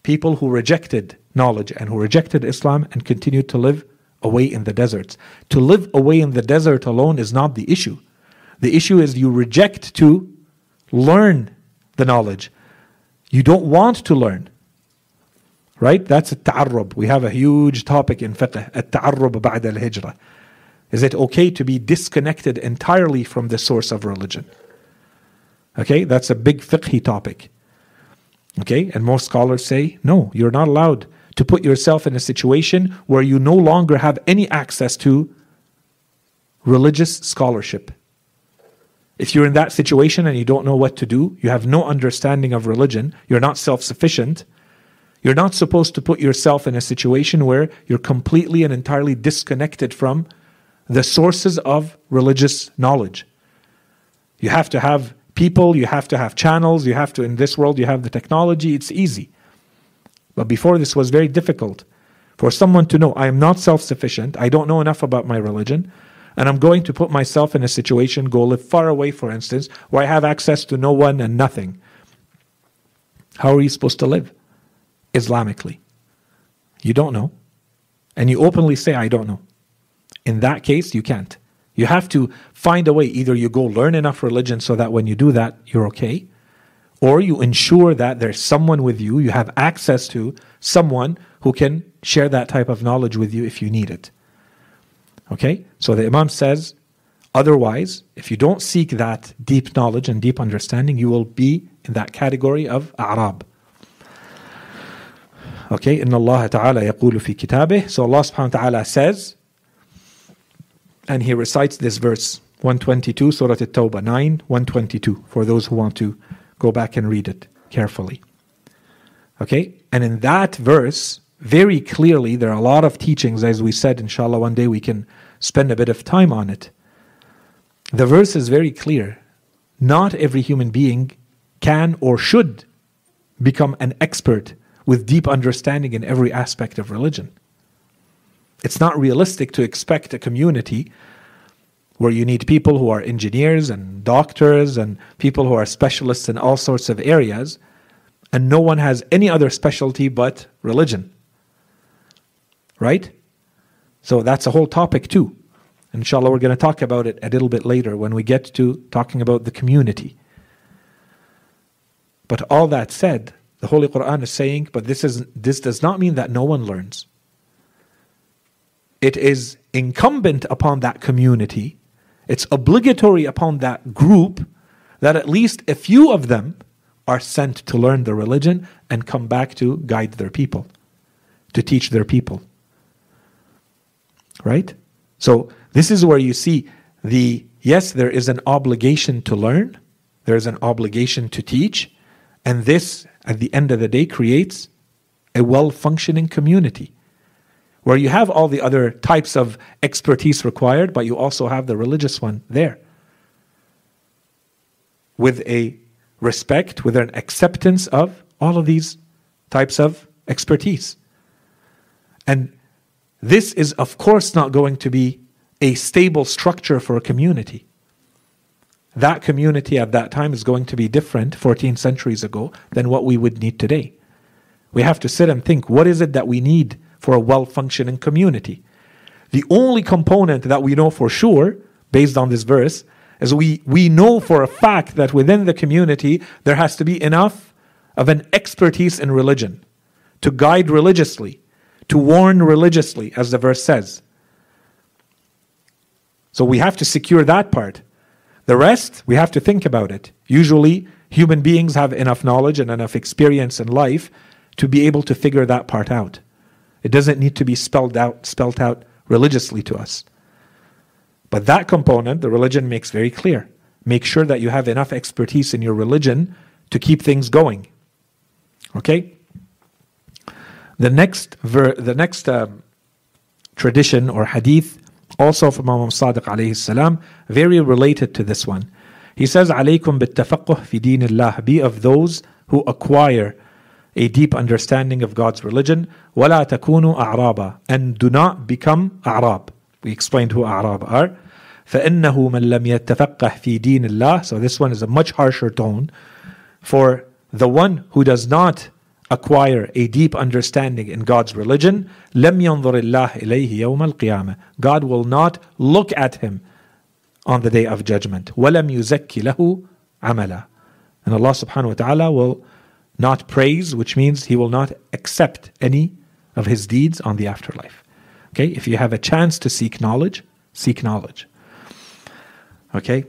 people who rejected knowledge and who rejected Islam and continued to live away in the deserts. To live away in the desert alone is not the issue. The issue is you reject to learn the knowledge. You don't want to learn. Right? That's a ta'arrub. We have a huge topic in fiqh, a ta'arrub ba'da al-hijrah. Is it okay to be disconnected entirely from the source of religion? Okay, that's a big fiqhi topic. Okay, and most scholars say, no, you're not allowed to put yourself in a situation where you no longer have any access to religious scholarship. If you're in that situation and you don't know what to do, you have no understanding of religion, you're not self sufficient, you're not supposed to put yourself in a situation where you're completely and entirely disconnected from the sources of religious knowledge. You have to have people, you have to have channels, you have to, in this world, you have the technology, it's easy. But before this was very difficult for someone to know I am not self sufficient, I don't know enough about my religion, and I'm going to put myself in a situation, go live far away, for instance, where I have access to no one and nothing. How are you supposed to live Islamically? You don't know. And you openly say, I don't know. In that case, you can't. You have to find a way. Either you go learn enough religion so that when you do that, you're okay, or you ensure that there's someone with you, you have access to someone who can share that type of knowledge with you if you need it. Okay? So the Imam says, otherwise, if you don't seek that deep knowledge and deep understanding, you will be in that category of Arab. Okay, إن الله تعالى يقول في كتابه So Allah subhanahu wa ta'ala says and he recites this verse 122 Surah At-Tawbah 9 122 for those who want to go back and read it carefully. Okay? And in that verse very clearly there are a lot of teachings as we said inshallah one day we can spend a bit of time on it. The verse is very clear. Not every human being can or should become an expert with deep understanding in every aspect of religion. It's not realistic to expect a community where you need people who are engineers and doctors and people who are specialists in all sorts of areas, and no one has any other specialty but religion. Right? So that's a whole topic too. Inshallah, we're going to talk about it a little bit later when we get to talking about the community. But all that said, the Holy Quran is saying, but this is this does not mean that no one learns. It is incumbent upon that community, it's obligatory upon that group that at least a few of them are sent to learn the religion and come back to guide their people, to teach their people. Right? So, this is where you see the yes, there is an obligation to learn, there's an obligation to teach, and this at the end of the day creates a well functioning community where you have all the other types of expertise required, but you also have the religious one there. With a respect, with an acceptance of all of these types of expertise. And this is, of course, not going to be a stable structure for a community. That community at that time is going to be different 14 centuries ago than what we would need today. We have to sit and think what is it that we need for a well functioning community? The only component that we know for sure, based on this verse, is we, we know for a fact that within the community there has to be enough of an expertise in religion to guide religiously, to warn religiously, as the verse says. So we have to secure that part. The rest, we have to think about it. Usually, human beings have enough knowledge and enough experience in life to be able to figure that part out. It doesn't need to be spelled out, spelled out religiously to us. But that component, the religion makes very clear. Make sure that you have enough expertise in your religion to keep things going. Okay? The next, ver- the next um, tradition or hadith also from Imam Sadiq alayhi salam, very related to this one. He says, عليكم بالتفقه في دين الله. Be of those who acquire a deep understanding of God's religion. ولا تكونوا أعرابا. And do not become أعراب. We explained who أعراب are. فإنه من لم يتفقه في دين الله. So this one is a much harsher tone. For the one who does not acquire a deep understanding in God's religion, لم ينظر الله إليه يوم القيامة. God will not look at him on the day of judgment. ولم يزكي له عملا. And Allah subhanahu wa ta'ala will not praise, which means He will not accept any of His deeds on the afterlife. Okay, if you have a chance to seek knowledge, seek knowledge. Okay,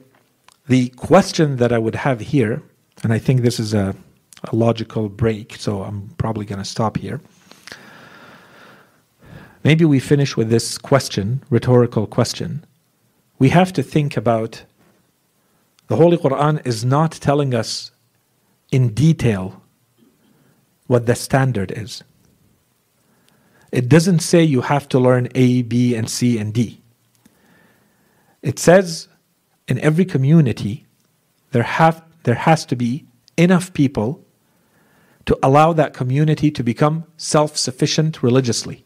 the question that I would have here, and I think this is a a logical break, so I'm probably going to stop here. Maybe we finish with this question, rhetorical question. We have to think about the Holy Quran is not telling us in detail what the standard is. It doesn't say you have to learn A, B, and C, and D. It says in every community there, have, there has to be enough people to allow that community to become self sufficient religiously.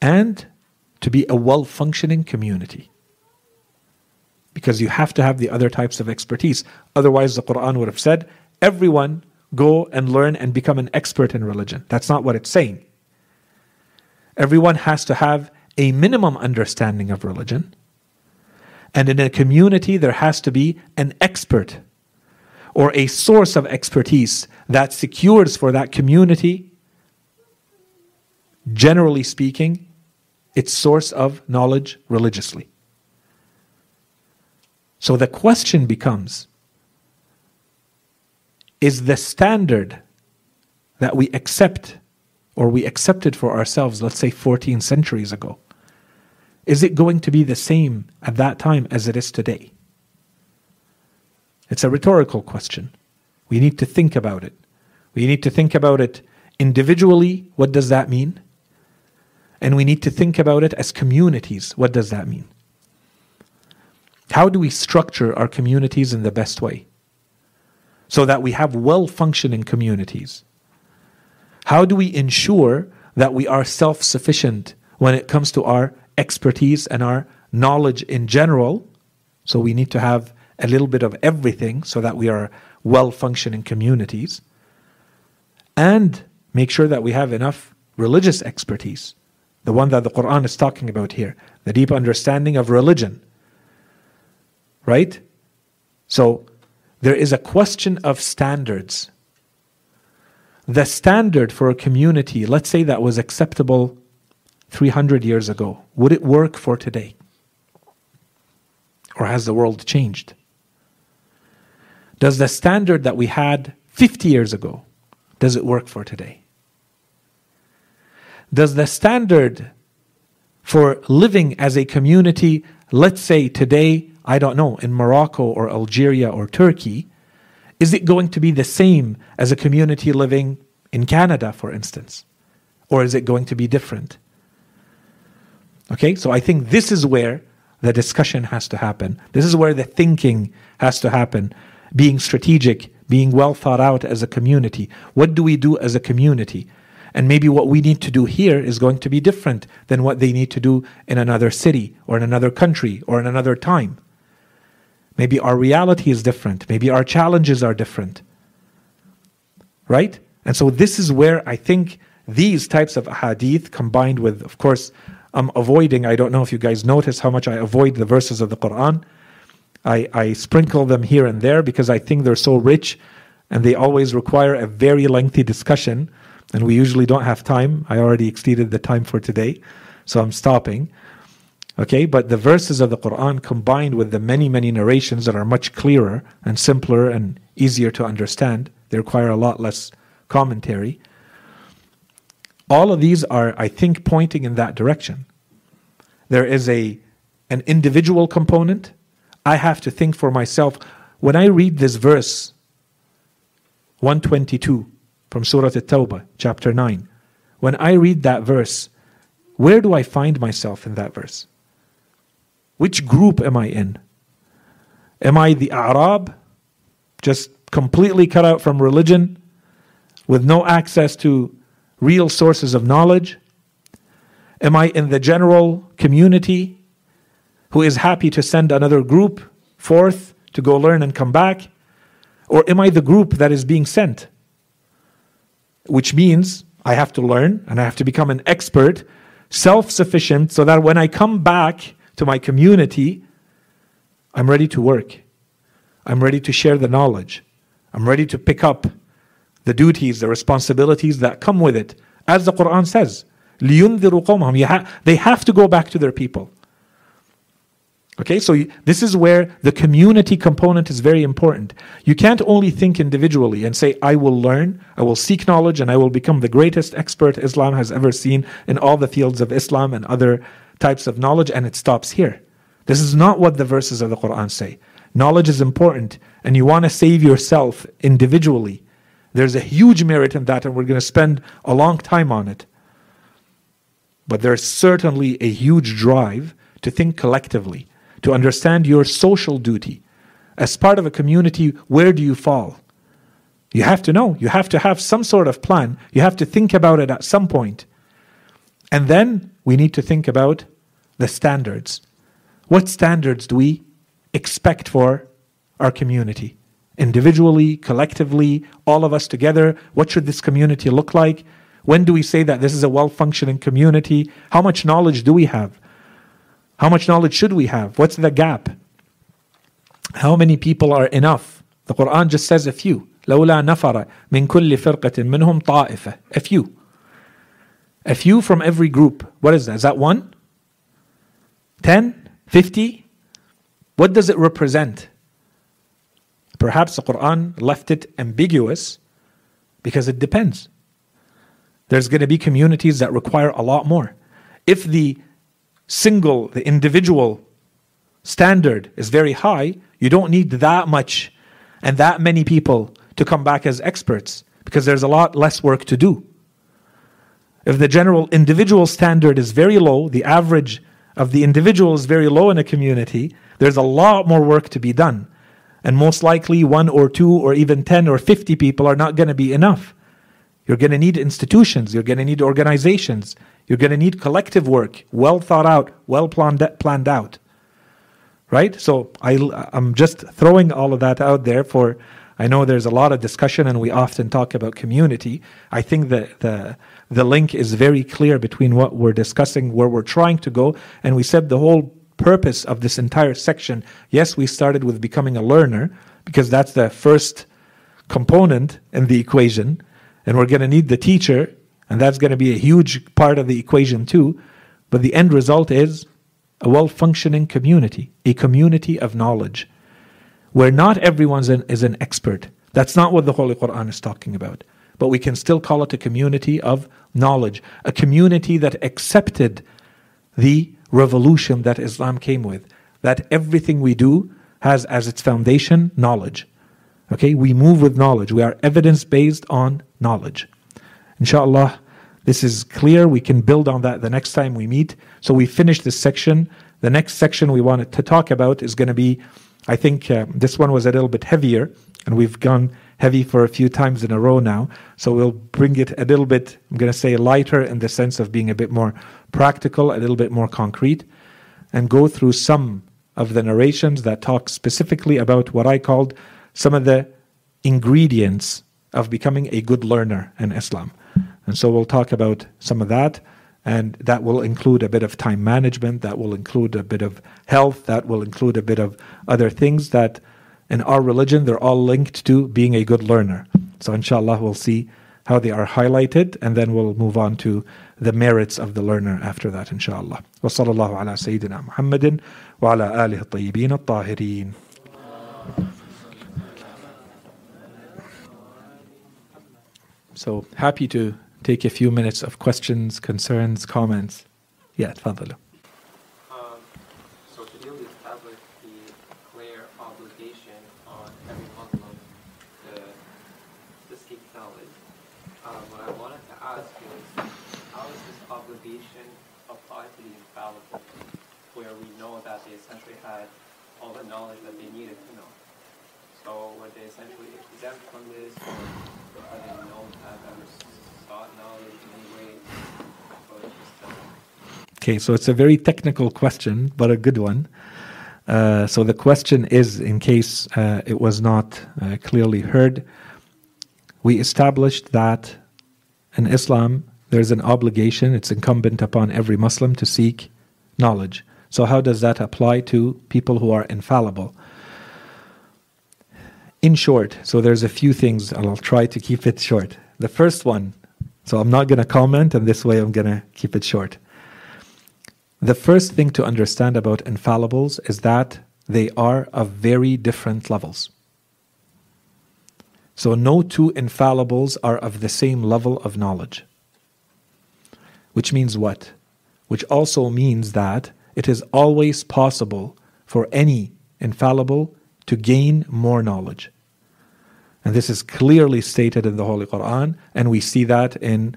And to be a well functioning community. Because you have to have the other types of expertise. Otherwise, the Quran would have said, everyone go and learn and become an expert in religion. That's not what it's saying. Everyone has to have a minimum understanding of religion. And in a community, there has to be an expert or a source of expertise that secures for that community, generally speaking, its source of knowledge religiously. So the question becomes is the standard that we accept or we accepted for ourselves, let's say 14 centuries ago, is it going to be the same at that time as it is today? It's a rhetorical question. We need to think about it. We need to think about it individually. What does that mean? And we need to think about it as communities. What does that mean? How do we structure our communities in the best way? So that we have well functioning communities. How do we ensure that we are self sufficient when it comes to our expertise and our knowledge in general? So we need to have a little bit of everything so that we are well functioning communities, and make sure that we have enough religious expertise, the one that the Quran is talking about here, the deep understanding of religion. Right? So, there is a question of standards. The standard for a community, let's say that was acceptable 300 years ago, would it work for today? Or has the world changed? Does the standard that we had 50 years ago, does it work for today? Does the standard for living as a community, let's say today, I don't know, in Morocco or Algeria or Turkey, is it going to be the same as a community living in Canada, for instance? Or is it going to be different? Okay, so I think this is where the discussion has to happen. This is where the thinking has to happen being strategic, being well thought out as a community. What do we do as a community? And maybe what we need to do here is going to be different than what they need to do in another city or in another country or in another time. Maybe our reality is different. Maybe our challenges are different. Right? And so this is where I think these types of hadith combined with, of course, I'm avoiding, I don't know if you guys notice how much I avoid the verses of the Quran I, I sprinkle them here and there because I think they're so rich and they always require a very lengthy discussion. And we usually don't have time. I already exceeded the time for today, so I'm stopping. Okay, but the verses of the Quran combined with the many, many narrations that are much clearer and simpler and easier to understand, they require a lot less commentary. All of these are, I think, pointing in that direction. There is a an individual component I have to think for myself. When I read this verse, 122 from Surah At-Tawbah, chapter 9, when I read that verse, where do I find myself in that verse? Which group am I in? Am I the Arab, just completely cut out from religion, with no access to real sources of knowledge? Am I in the general community who is happy to send another group forth to go learn and come back? Or am I the group that is being sent? Which means I have to learn and I have to become an expert, self sufficient, so that when I come back to my community, I'm ready to work. I'm ready to share the knowledge. I'm ready to pick up the duties, the responsibilities that come with it. As the Quran says, They have to go back to their people. Okay, so this is where the community component is very important. You can't only think individually and say, I will learn, I will seek knowledge, and I will become the greatest expert Islam has ever seen in all the fields of Islam and other types of knowledge, and it stops here. This is not what the verses of the Quran say. Knowledge is important, and you want to save yourself individually. There's a huge merit in that, and we're going to spend a long time on it. But there's certainly a huge drive to think collectively to understand your social duty, As part of a community, where do you fall? You have to know. You have to have some sort of plan. You have to think about it at some point. And then we need to think about the standards. What standards do we expect for our community? Individually, collectively, all of us together. What should this community look like? When do we say that this is a well functioning community? How much knowledge do we have? How much knowledge should we have? What's the gap? How many people are enough? The Quran just says a few. لولا نفر من كل فرقة منهم طائفة. A few. A few from every group. What is that? Is that one? 10? 50? What does it represent? Perhaps the Quran left it ambiguous because it depends. There's going to be communities that require a lot more. If the single, the individual standard is very high, you don't need that much and that many people to come back as experts because there's a lot less work to do. If the general individual standard is very low, the average of the individual is very low in a community, there's a lot more work to be done. And most likely, one or two or even 10 or 50 people are not going to be enough. You're going to need institutions, you're going to need organizations, you're going to need collective work, well thought out, well planned, planned out. Right? So I, I'm just throwing all of that out there for. I know there's a lot of discussion and we often talk about community. I think that the, the link is very clear between what we're discussing, where we're trying to go, and we said the whole purpose of this entire section. Yes, we started with becoming a learner because that's the first component in the equation, and we're going to need the teacher, and that's going to be a huge part of the equation too. But the end result is a well functioning community, a community of knowledge, where not everyone is an expert. That's not what the Holy Quran is talking about. But we can still call it a community of knowledge, a community that accepted the revolution that Islam came with. That everything we do has as its foundation knowledge. Okay, we move with knowledge. We are evidence based on knowledge. Inshallah, this is clear. We can build on that the next time we meet. So we finish this section. The next section we wanted to talk about is going to be, I think uh, this one was a little bit heavier, and we've gone heavy for a few times in a row now. So we'll bring it a little bit, I'm going to say lighter in the sense of being a bit more practical, a little bit more concrete, and go through some of the narrations that talk specifically about what I called some of the ingredients of becoming a good learner in Islam. And so we'll talk about some of that. And that will include a bit of time management, that will include a bit of health, that will include a bit of other things that in our religion, they're all linked to being a good learner. So, inshallah, we'll see how they are highlighted, and then we'll move on to the merits of the learner after that, inshallah. وصلى الله على سيدنا محمد وعلى آله الطيبين الطاهرين. So happy to take a few minutes of questions, concerns, comments. Yeah, تفضلوا. knowledge that they needed to know. So were they essentially exempt from this, or are they known Okay, so it's a very technical question, but a good one. Uh, so the question is, in case uh, it was not uh, clearly heard, we established that in Islam there's an obligation, it's incumbent upon every Muslim to seek knowledge. So, how does that apply to people who are infallible? In short, so there's a few things, and I'll try to keep it short. The first one, so I'm not going to comment, and this way I'm going to keep it short. The first thing to understand about infallibles is that they are of very different levels. So, no two infallibles are of the same level of knowledge. Which means what? Which also means that it is always possible for any infallible to gain more knowledge. And this is clearly stated in the Holy Quran, and we see that in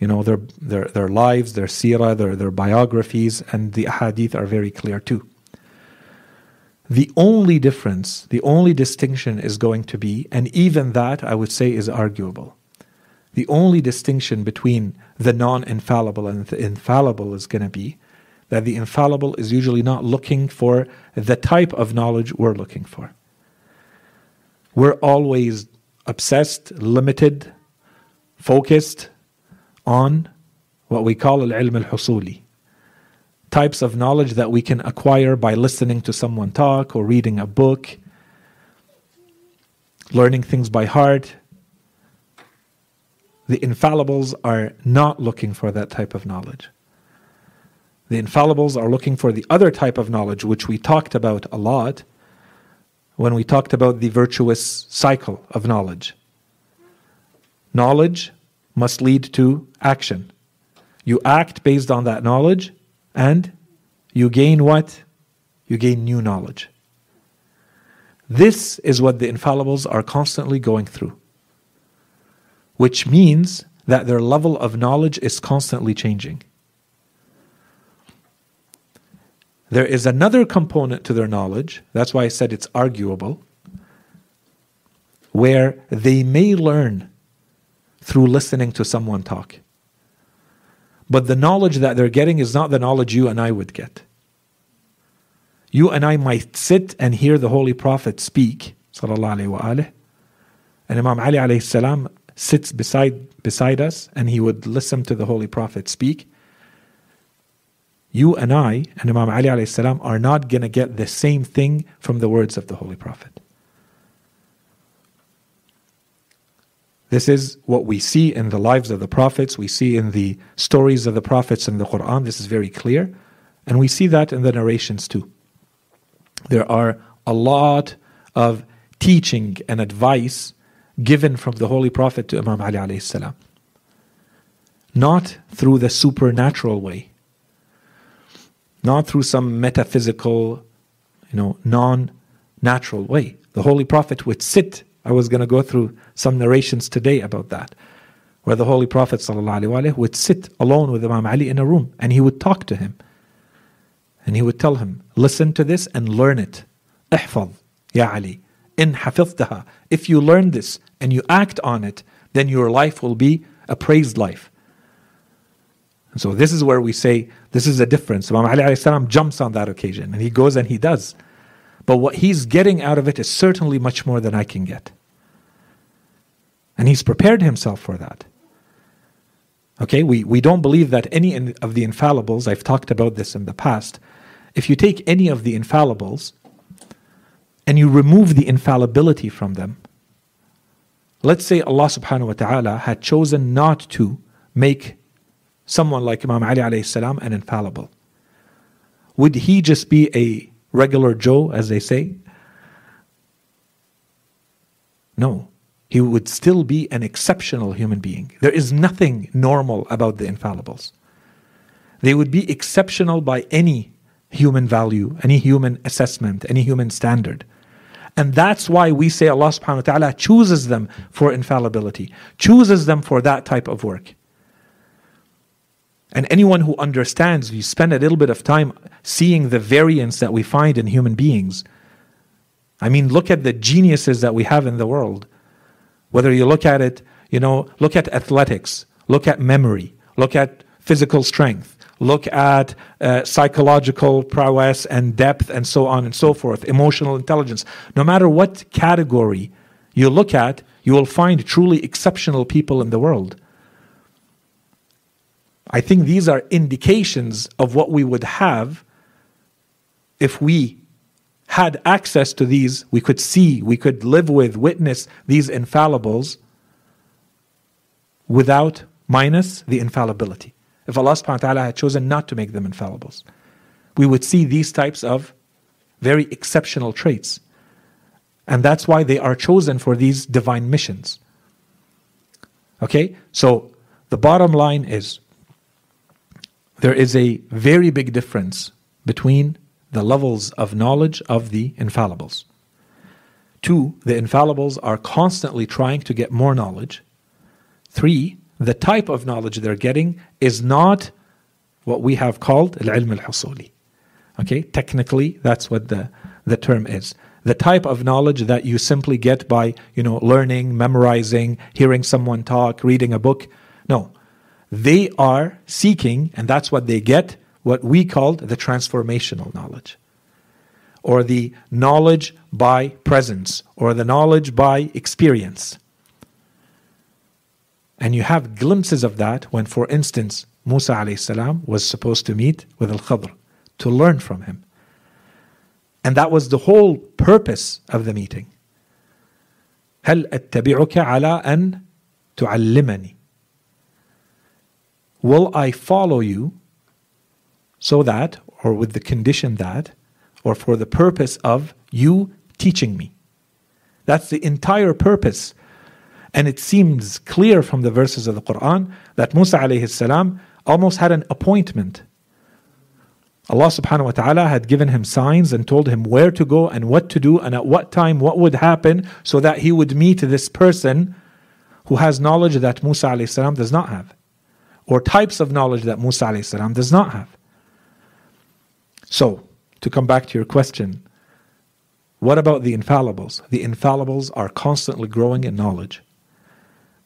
you know their their, their lives, their seerah, their, their biographies, and the hadith are very clear too. The only difference, the only distinction is going to be, and even that I would say is arguable. The only distinction between the non infallible and the infallible is going to be that the infallible is usually not looking for the type of knowledge we're looking for. We're always obsessed, limited, focused on what we call al-ilm al-husuli. Types of knowledge that we can acquire by listening to someone talk or reading a book, learning things by heart. The infallibles are not looking for that type of knowledge. The infallibles are looking for the other type of knowledge, which we talked about a lot when we talked about the virtuous cycle of knowledge. Knowledge must lead to action. You act based on that knowledge, and you gain what? You gain new knowledge. This is what the infallibles are constantly going through, which means that their level of knowledge is constantly changing. There is another component to their knowledge, that's why I said it's arguable, where they may learn through listening to someone talk. But the knowledge that they're getting is not the knowledge you and I would get. You and I might sit and hear the Holy Prophet speak, and Imam Ali alayhi sits beside beside us and he would listen to the Holy Prophet speak you and I and Imam Ali alayhi salam are not going to get the same thing from the words of the Holy Prophet. This is what we see in the lives of the prophets, we see in the stories of the prophets in the Quran. This is very clear. And we see that in the narrations too. There are a lot of teaching and advice given from the Holy Prophet to Imam Ali alayhi salam. Not through the supernatural way, not through some metaphysical, you know, non natural way. The Holy Prophet would sit. I was going to go through some narrations today about that, where the Holy Prophet would sit alone with Imam Ali in a room and he would talk to him. And he would tell him, Listen to this and learn it. احفظ يا علي In حفظتها. If you learn this and you act on it, then your life will be a praised life. So this is where we say this is a difference. Imam Ali salam jumps on that occasion and he goes and he does. But what he's getting out of it is certainly much more than I can get. And he's prepared himself for that. Okay, we, we don't believe that any of the infallibles, I've talked about this in the past, if you take any of the infallibles and you remove the infallibility from them, let's say Allah subhanahu wa ta'ala had chosen not to make someone like Imam Ali alayhi salam an infallible? Would he just be a regular Joe, as they say? No. He would still be an exceptional human being. There is nothing normal about the infallibles. They would be exceptional by any human value, any human assessment, any human standard. And that's why we say Allah subhanahu wa ta'ala chooses them for infallibility, chooses them for that type of work. And anyone who understands, you spend a little bit of time seeing the variance that we find in human beings. I mean, look at the geniuses that we have in the world. Whether you look at it, you know, look at athletics, look at memory, look at physical strength, look at uh, psychological prowess and depth, and so on and so forth, emotional intelligence. No matter what category you look at, you will find truly exceptional people in the world. I think these are indications of what we would have if we had access to these, we could see, we could live with, witness these infallibles without minus the infallibility. If Allah subhanahu wa ta'ala had chosen not to make them infallibles, we would see these types of very exceptional traits. And that's why they are chosen for these divine missions. Okay? So the bottom line is there is a very big difference between the levels of knowledge of the infallibles. Two, the infallibles are constantly trying to get more knowledge. Three, the type of knowledge they're getting is not what we have called al-ilm. Okay, technically that's what the the term is. The type of knowledge that you simply get by, you know, learning, memorizing, hearing someone talk, reading a book. No. They are seeking, and that's what they get, what we called the transformational knowledge. Or the knowledge by presence, or the knowledge by experience. And you have glimpses of that when, for instance, Musa alayhi was supposed to meet with Al Khadr to learn from him. And that was the whole purpose of the meeting. هل أتبعك على أن تعلمني Will I follow you so that, or with the condition that, or for the purpose of you teaching me? That's the entire purpose. And it seems clear from the verses of the Quran that Musa alayhi salam almost had an appointment Allah subhanahu wa ta'ala had given him signs and told him where to go and what to do and at what time what would happen so that he would meet this person who has knowledge that Musa alayhi salam does not have or types of knowledge that Musa salam does not have. So, to come back to your question, what about the infallibles? The infallibles are constantly growing in knowledge.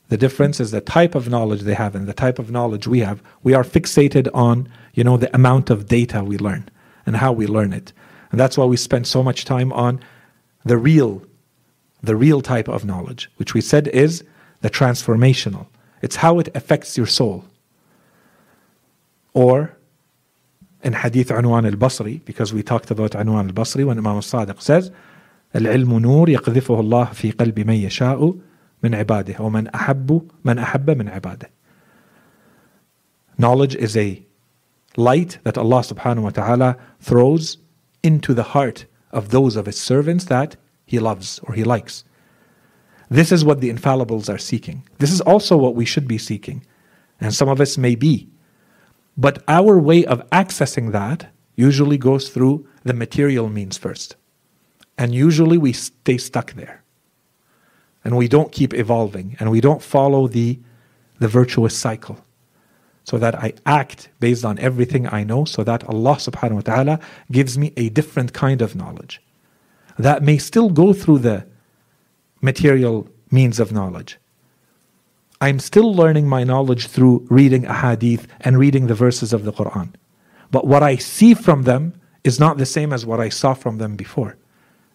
The difference is the type of knowledge they have and the type of knowledge we have. We are fixated on you know, the amount of data we learn and how we learn it. And that's why we spend so much time on the real, the real type of knowledge, which we said is the transformational. It's how it affects your soul. Or in Hadith Anwan al-Basri, because we talked about Anwan al-Basri when Imam al-Sadiq says, العلم نور يقذفه الله في قلب من يشاء من عباده ومن أحب من أحب من عباده. Knowledge is a light that Allah subhanahu wa ta'ala throws into the heart of those of His servants that He loves or He likes. This is what the infallibles are seeking. This is also what we should be seeking. And some of us may be. but our way of accessing that usually goes through the material means first. And usually we stay stuck there. And we don't keep evolving and we don't follow the, the virtuous cycle so that I act based on everything I know, so that Allah subhanahu wa ta'ala gives me a different kind of knowledge. That may still go through the material means of knowledge. I'm still learning my knowledge through reading a hadith and reading the verses of the Quran. But what I see from them is not the same as what I saw from them before.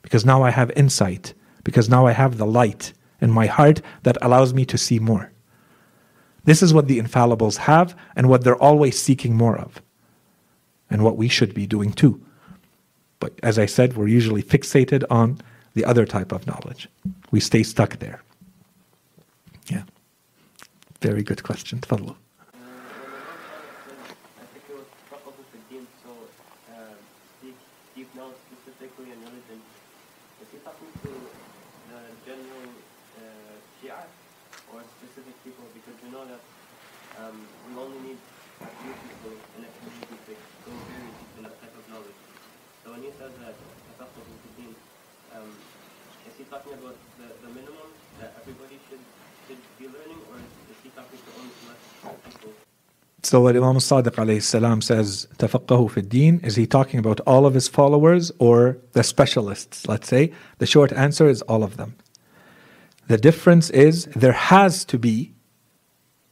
Because now I have insight, because now I have the light in my heart that allows me to see more. This is what the infallibles have and what they're always seeking more of, and what we should be doing too. But as I said, we're usually fixated on the other type of knowledge. We stay stuck there. Very good question. Talking about the, the minimum that everybody should, should be learning, or is he talking to only select people? So what Imam Sadiq alayhi salam says, tafaqahu fi din, is he talking about all of his followers or the specialists, let's say? The short answer is all of them. The difference is there has to be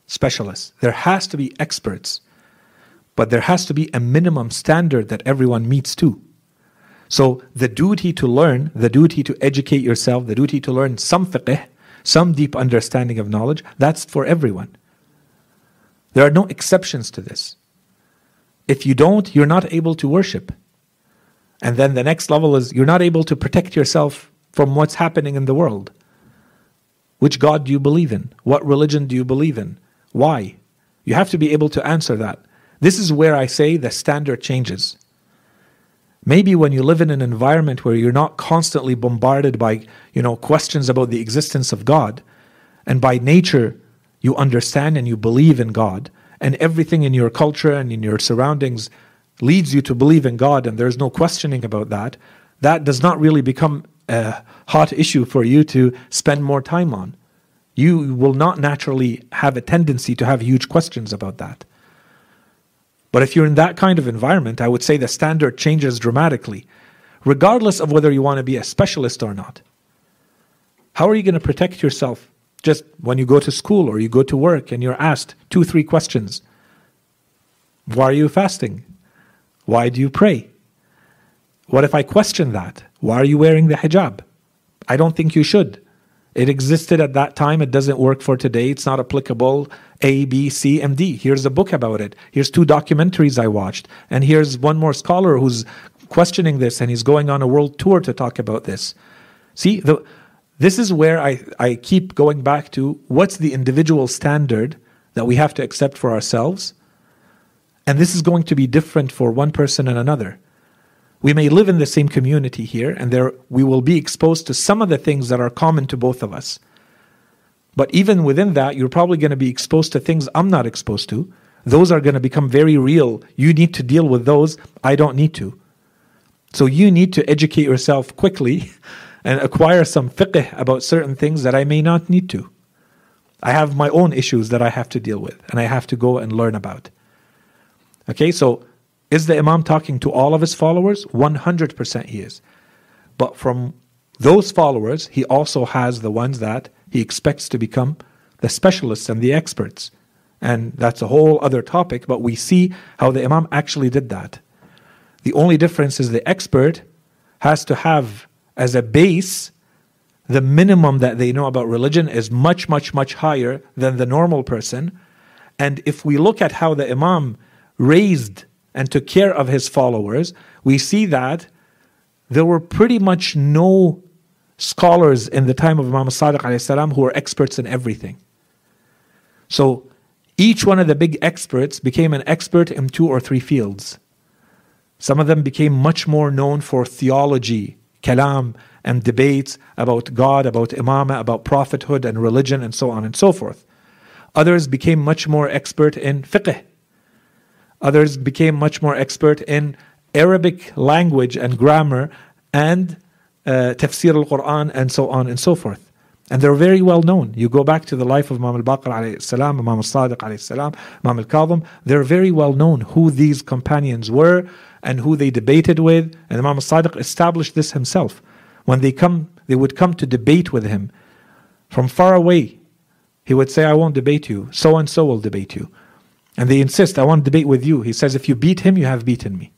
specialists, there has to be experts, but there has to be a minimum standard that everyone meets too. So the duty to learn, the duty to educate yourself, the duty to learn some fiqh, some deep understanding of knowledge, that's for everyone. There are no exceptions to this. If you don't, you're not able to worship. And then the next level is you're not able to protect yourself from what's happening in the world. Which God do you believe in? What religion do you believe in? Why? You have to be able to answer that. This is where I say the standard changes. Maybe when you live in an environment where you're not constantly bombarded by, you know, questions about the existence of God, and by nature you understand and you believe in God, and everything in your culture and in your surroundings leads you to believe in God, and there's no questioning about that, that does not really become a hot issue for you to spend more time on. You will not naturally have a tendency to have huge questions about that. But if you're in that kind of environment, I would say the standard changes dramatically. regardless of whether you want to be a specialist or not. How are you going to protect yourself just when you go to school or you go to work and you're asked two, three questions? Why are you fasting? Why do you pray? What if I question that? Why are you wearing the hijab? I don't think you should. It existed at that time. It doesn't work for today. It's not applicable. A, B, C, and D. Here's a book about it. Here's two documentaries I watched. And here's one more scholar who's questioning this and he's going on a world tour to talk about this. See, the, this is where I, I keep going back to what's the individual standard that we have to accept for ourselves. And this is going to be different for one person and another. We may live in the same community here, and there we will be exposed to some of the things that are common to both of us. But even within that, you're probably going to be exposed to things I'm not exposed to. Those are going to become very real. You need to deal with those. I don't need to. So you need to educate yourself quickly and acquire some fiqh about certain things that I may not need to. I have my own issues that I have to deal with and I have to go and learn about. Okay, so is the Imam talking to all of his followers? 100% he is. But from those followers, he also has the ones that he expects to become the specialists and the experts. And that's a whole other topic, but we see how the Imam actually did that. The only difference is the expert has to have as a base the minimum that they know about religion is much, much, much higher than the normal person. And if we look at how the Imam raised and took care of his followers, we see that there were pretty much no scholars in the time of Imam Sadiq who were experts in everything. So each one of the big experts became an expert in two or three fields. Some of them became much more known for theology, kalam, and debates about God, about imamah, about prophethood and religion, and so on and so forth. Others became much more expert in fiqh, Others became much more expert in Arabic language and grammar and uh, tafsir al Quran and so on and so forth. And they're very well known. You go back to the life of Imam al Baqir alayhi salam, Imam al Sadiq alayhi salam, Imam al Kadhim, they're very well known who these companions were and who they debated with. And Imam Sadiq established this himself. When they come, they would come to debate with him from far away. He would say, I won't debate you, so and so will debate you. And they insist, I want to debate with you. He says, if you beat him, you have beaten me.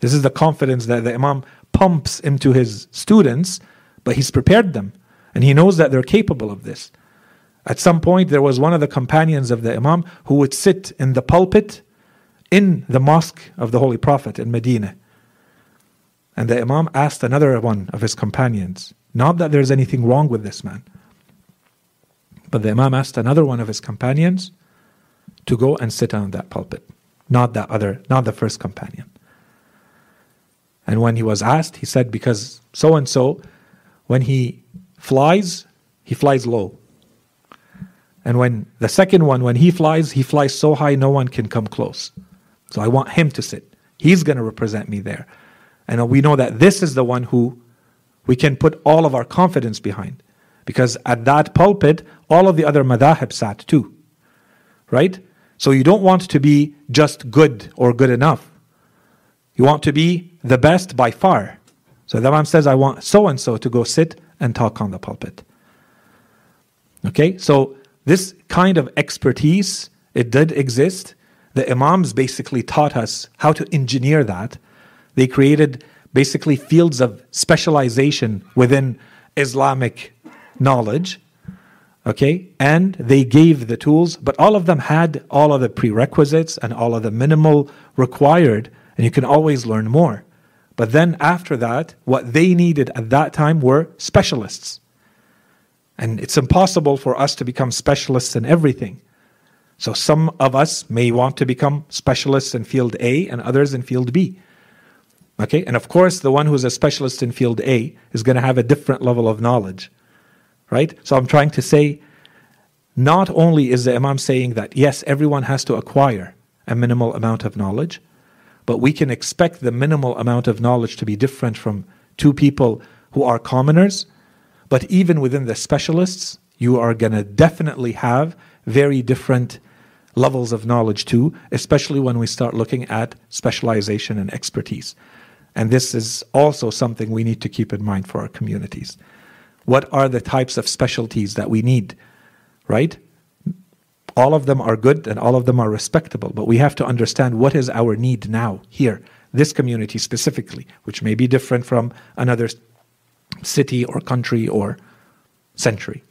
This is the confidence that the Imam pumps into his students, but he's prepared them. And he knows that they're capable of this. At some point, there was one of the companions of the Imam who would sit in the pulpit in the mosque of the Holy Prophet in Medina. And the Imam asked another one of his companions, not that there's anything wrong with this man, but the Imam asked another one of his companions, to go and sit on that pulpit, not that other, not the first companion. And when he was asked, he said, because so and so, when he flies, he flies low. And when the second one, when he flies, he flies so high no one can come close. So I want him to sit. He's going to represent me there. And we know that this is the one who we can put all of our confidence behind. Because at that pulpit, all of the other madahib sat too. Right? So you don't want to be just good or good enough. You want to be the best by far. So the Imam says, I want so and so to go sit and talk on the pulpit. Okay, so this kind of expertise, it did exist. The Imams basically taught us how to engineer that. They created basically fields of specialization within Islamic knowledge Okay, and they gave the tools, but all of them had all of the prerequisites and all of the minimal required, and you can always learn more. But then after that, what they needed at that time were specialists. And it's impossible for us to become specialists in everything. So some of us may want to become specialists in field A and others in field B. Okay, and of course, the one who's a specialist in field A is going to have a different level of knowledge right? So I'm trying to say, not only is the Imam saying that, yes, everyone has to acquire a minimal amount of knowledge, but we can expect the minimal amount of knowledge to be different from two people who are commoners. But even within the specialists, you are going to definitely have very different levels of knowledge too, especially when we start looking at specialization and expertise. And this is also something we need to keep in mind for our communities. What are the types of specialties that we need, right? All of them are good and all of them are respectable, but we have to understand what is our need now, here, this community specifically, which may be different from another city or country or century,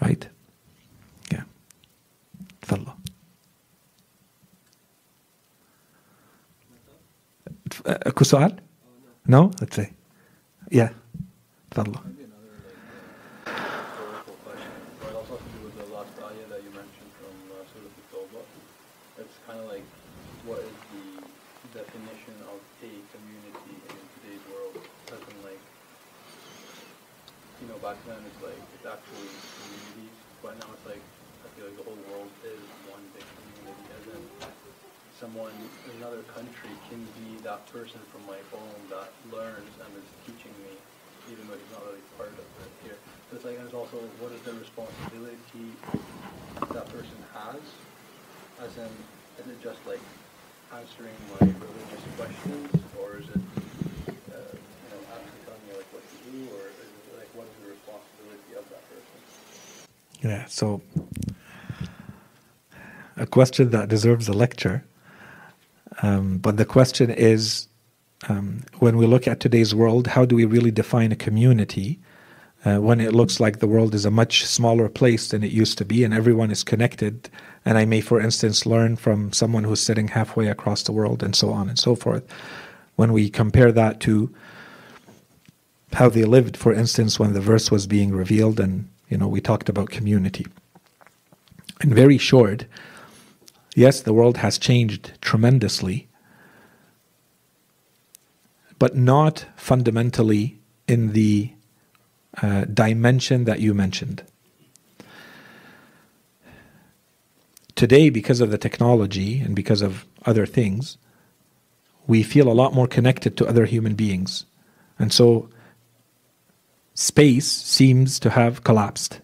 right? اكو سؤال؟ No? Let's say. Yeah. تفضل so a question that deserves a lecture. Um, but the question is um, when we look at today's world, how do we really define a community uh, when it looks like the world is a much smaller place than it used to be and everyone is connected? And I may, for instance, learn from someone who's sitting halfway across the world and so on and so forth. When we compare that to how they lived, for instance, when the verse was being revealed, and you know, we talked about community. In very short, yes, the world has changed tremendously, but not fundamentally in the uh, dimension that you mentioned. Today, because of the technology and because of other things, we feel a lot more connected to other human beings. And so space seems to have collapsed.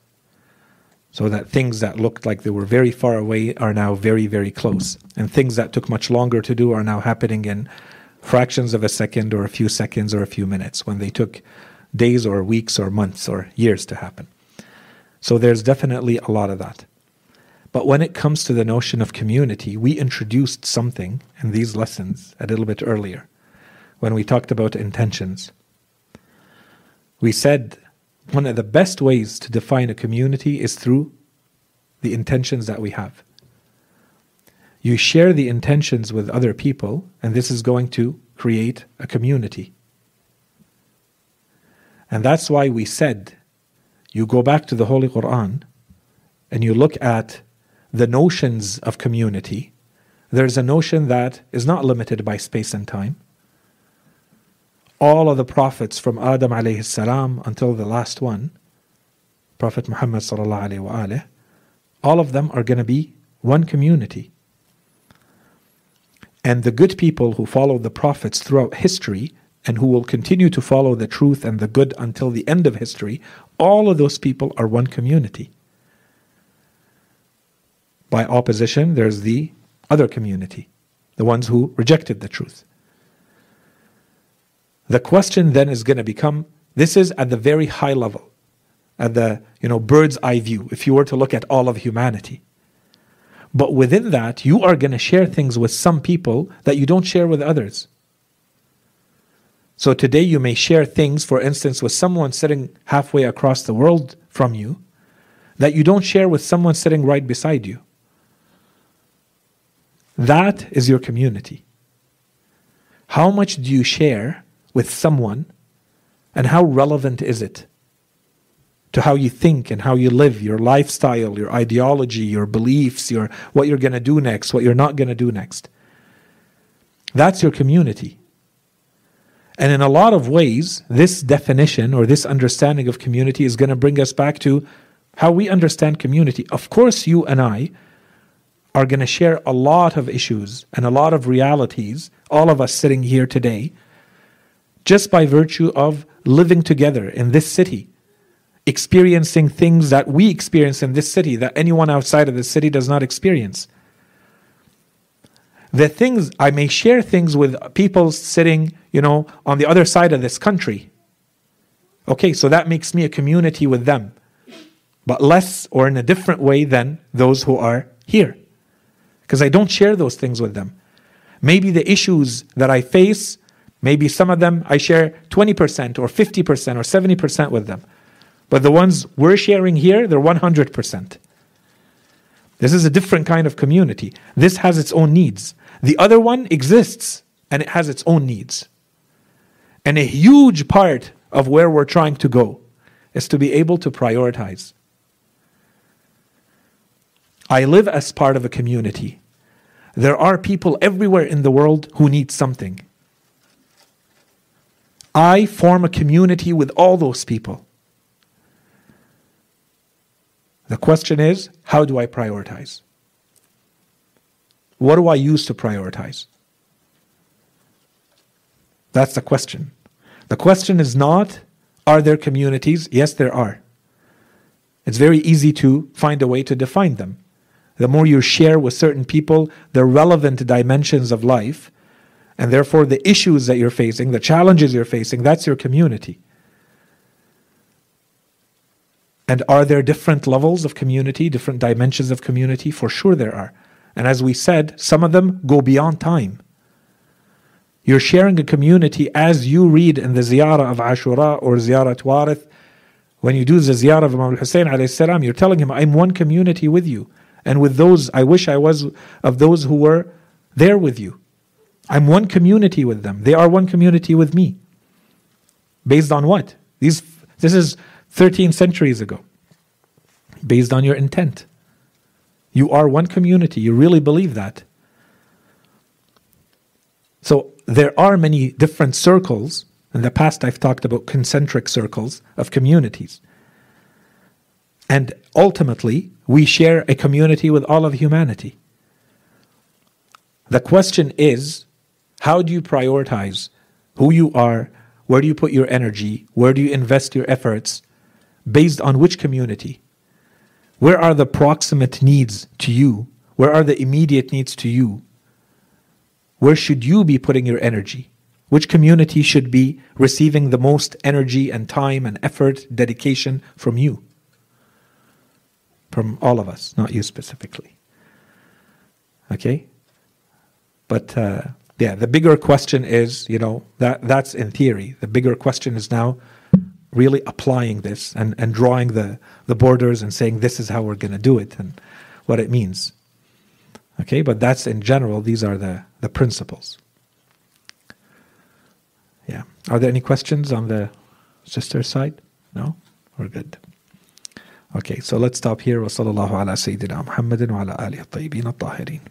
So that things that looked like they were very far away are now very, very close. And things that took much longer to do are now happening in fractions of a second or a few seconds or a few minutes when they took days or weeks or months or years to happen. So there's definitely a lot of that. But when it comes to the notion of community, we introduced something in these lessons a little bit earlier when we talked about intentions. We said one of the best ways to define a community is through the intentions that we have. You share the intentions with other people, and this is going to create a community. And that's why we said you go back to the Holy Quran and you look at the notions of community. There's a notion that is not limited by space and time all of the prophets from Adam alayhi salam until the last one, Prophet Muhammad sallallahu alayhi wa alayhi, all of them are going to be one community. And the good people who follow the prophets throughout history and who will continue to follow the truth and the good until the end of history, all of those people are one community. By opposition, there's the other community, the ones who rejected the truth. The question then is going to become this is at the very high level, at the you know bird's eye view, if you were to look at all of humanity. But within that, you are going to share things with some people that you don't share with others. So today you may share things, for instance, with someone sitting halfway across the world from you that you don't share with someone sitting right beside you. That is your community. How much do you share with someone, and how relevant is it to how you think and how you live, your lifestyle, your ideology, your beliefs, your what you're going to do next, what you're not going to do next. That's your community. And in a lot of ways, this definition or this understanding of community is going to bring us back to how we understand community. Of course, you and I are going to share a lot of issues and a lot of realities, all of us sitting here today, just by virtue of living together in this city, experiencing things that we experience in this city that anyone outside of the city does not experience. The things I may share things with people sitting, you know, on the other side of this country. Okay, so that makes me a community with them, but less or in a different way than those who are here. Because I don't share those things with them. Maybe the issues that I face, maybe some of them I share 20% or 50% or 70% with them. But the ones we're sharing here, they're 100%. This is a different kind of community. This has its own needs. The other one exists and it has its own needs. And a huge part of where we're trying to go is to be able to prioritize. I live as part of a community. There are people everywhere in the world who need something. I form a community with all those people. The question is how do I prioritize? What do I use to prioritize? That's the question. The question is not are there communities? Yes, there are. It's very easy to find a way to define them. The more you share with certain people the relevant dimensions of life, and therefore the issues that you're facing, the challenges you're facing, that's your community. And are there different levels of community, different dimensions of community? For sure there are. And as we said, some of them go beyond time. You're sharing a community as you read in the ziyarah of Ashura or ziyarat Warith. When you do the ziyarah of Imam Hussein salam, you're telling him, I'm one community with you. And with those, I wish I was of those who were there with you. I'm one community with them. They are one community with me. Based on what? These, this is 13 centuries ago. Based on your intent. You are one community. You really believe that. So there are many different circles. In the past, I've talked about concentric circles of communities. And ultimately, we share a community with all of humanity. The question is how do you prioritize who you are? Where do you put your energy? Where do you invest your efforts? Based on which community? Where are the proximate needs to you? Where are the immediate needs to you? Where should you be putting your energy? Which community should be receiving the most energy and time and effort, dedication from you? From all of us, not you specifically. Okay? But uh, yeah, the bigger question is, you know, that that's in theory. The bigger question is now really applying this and, and drawing the, the borders and saying this is how we're going to do it and what it means. Okay, but that's in general, these are the, the principles. Yeah. Are there any questions on the sister side? No? We're good. Okay, so let's stop here. وصلى الله على سيدنا محمد وعلى آله الطيبين الطاهرين.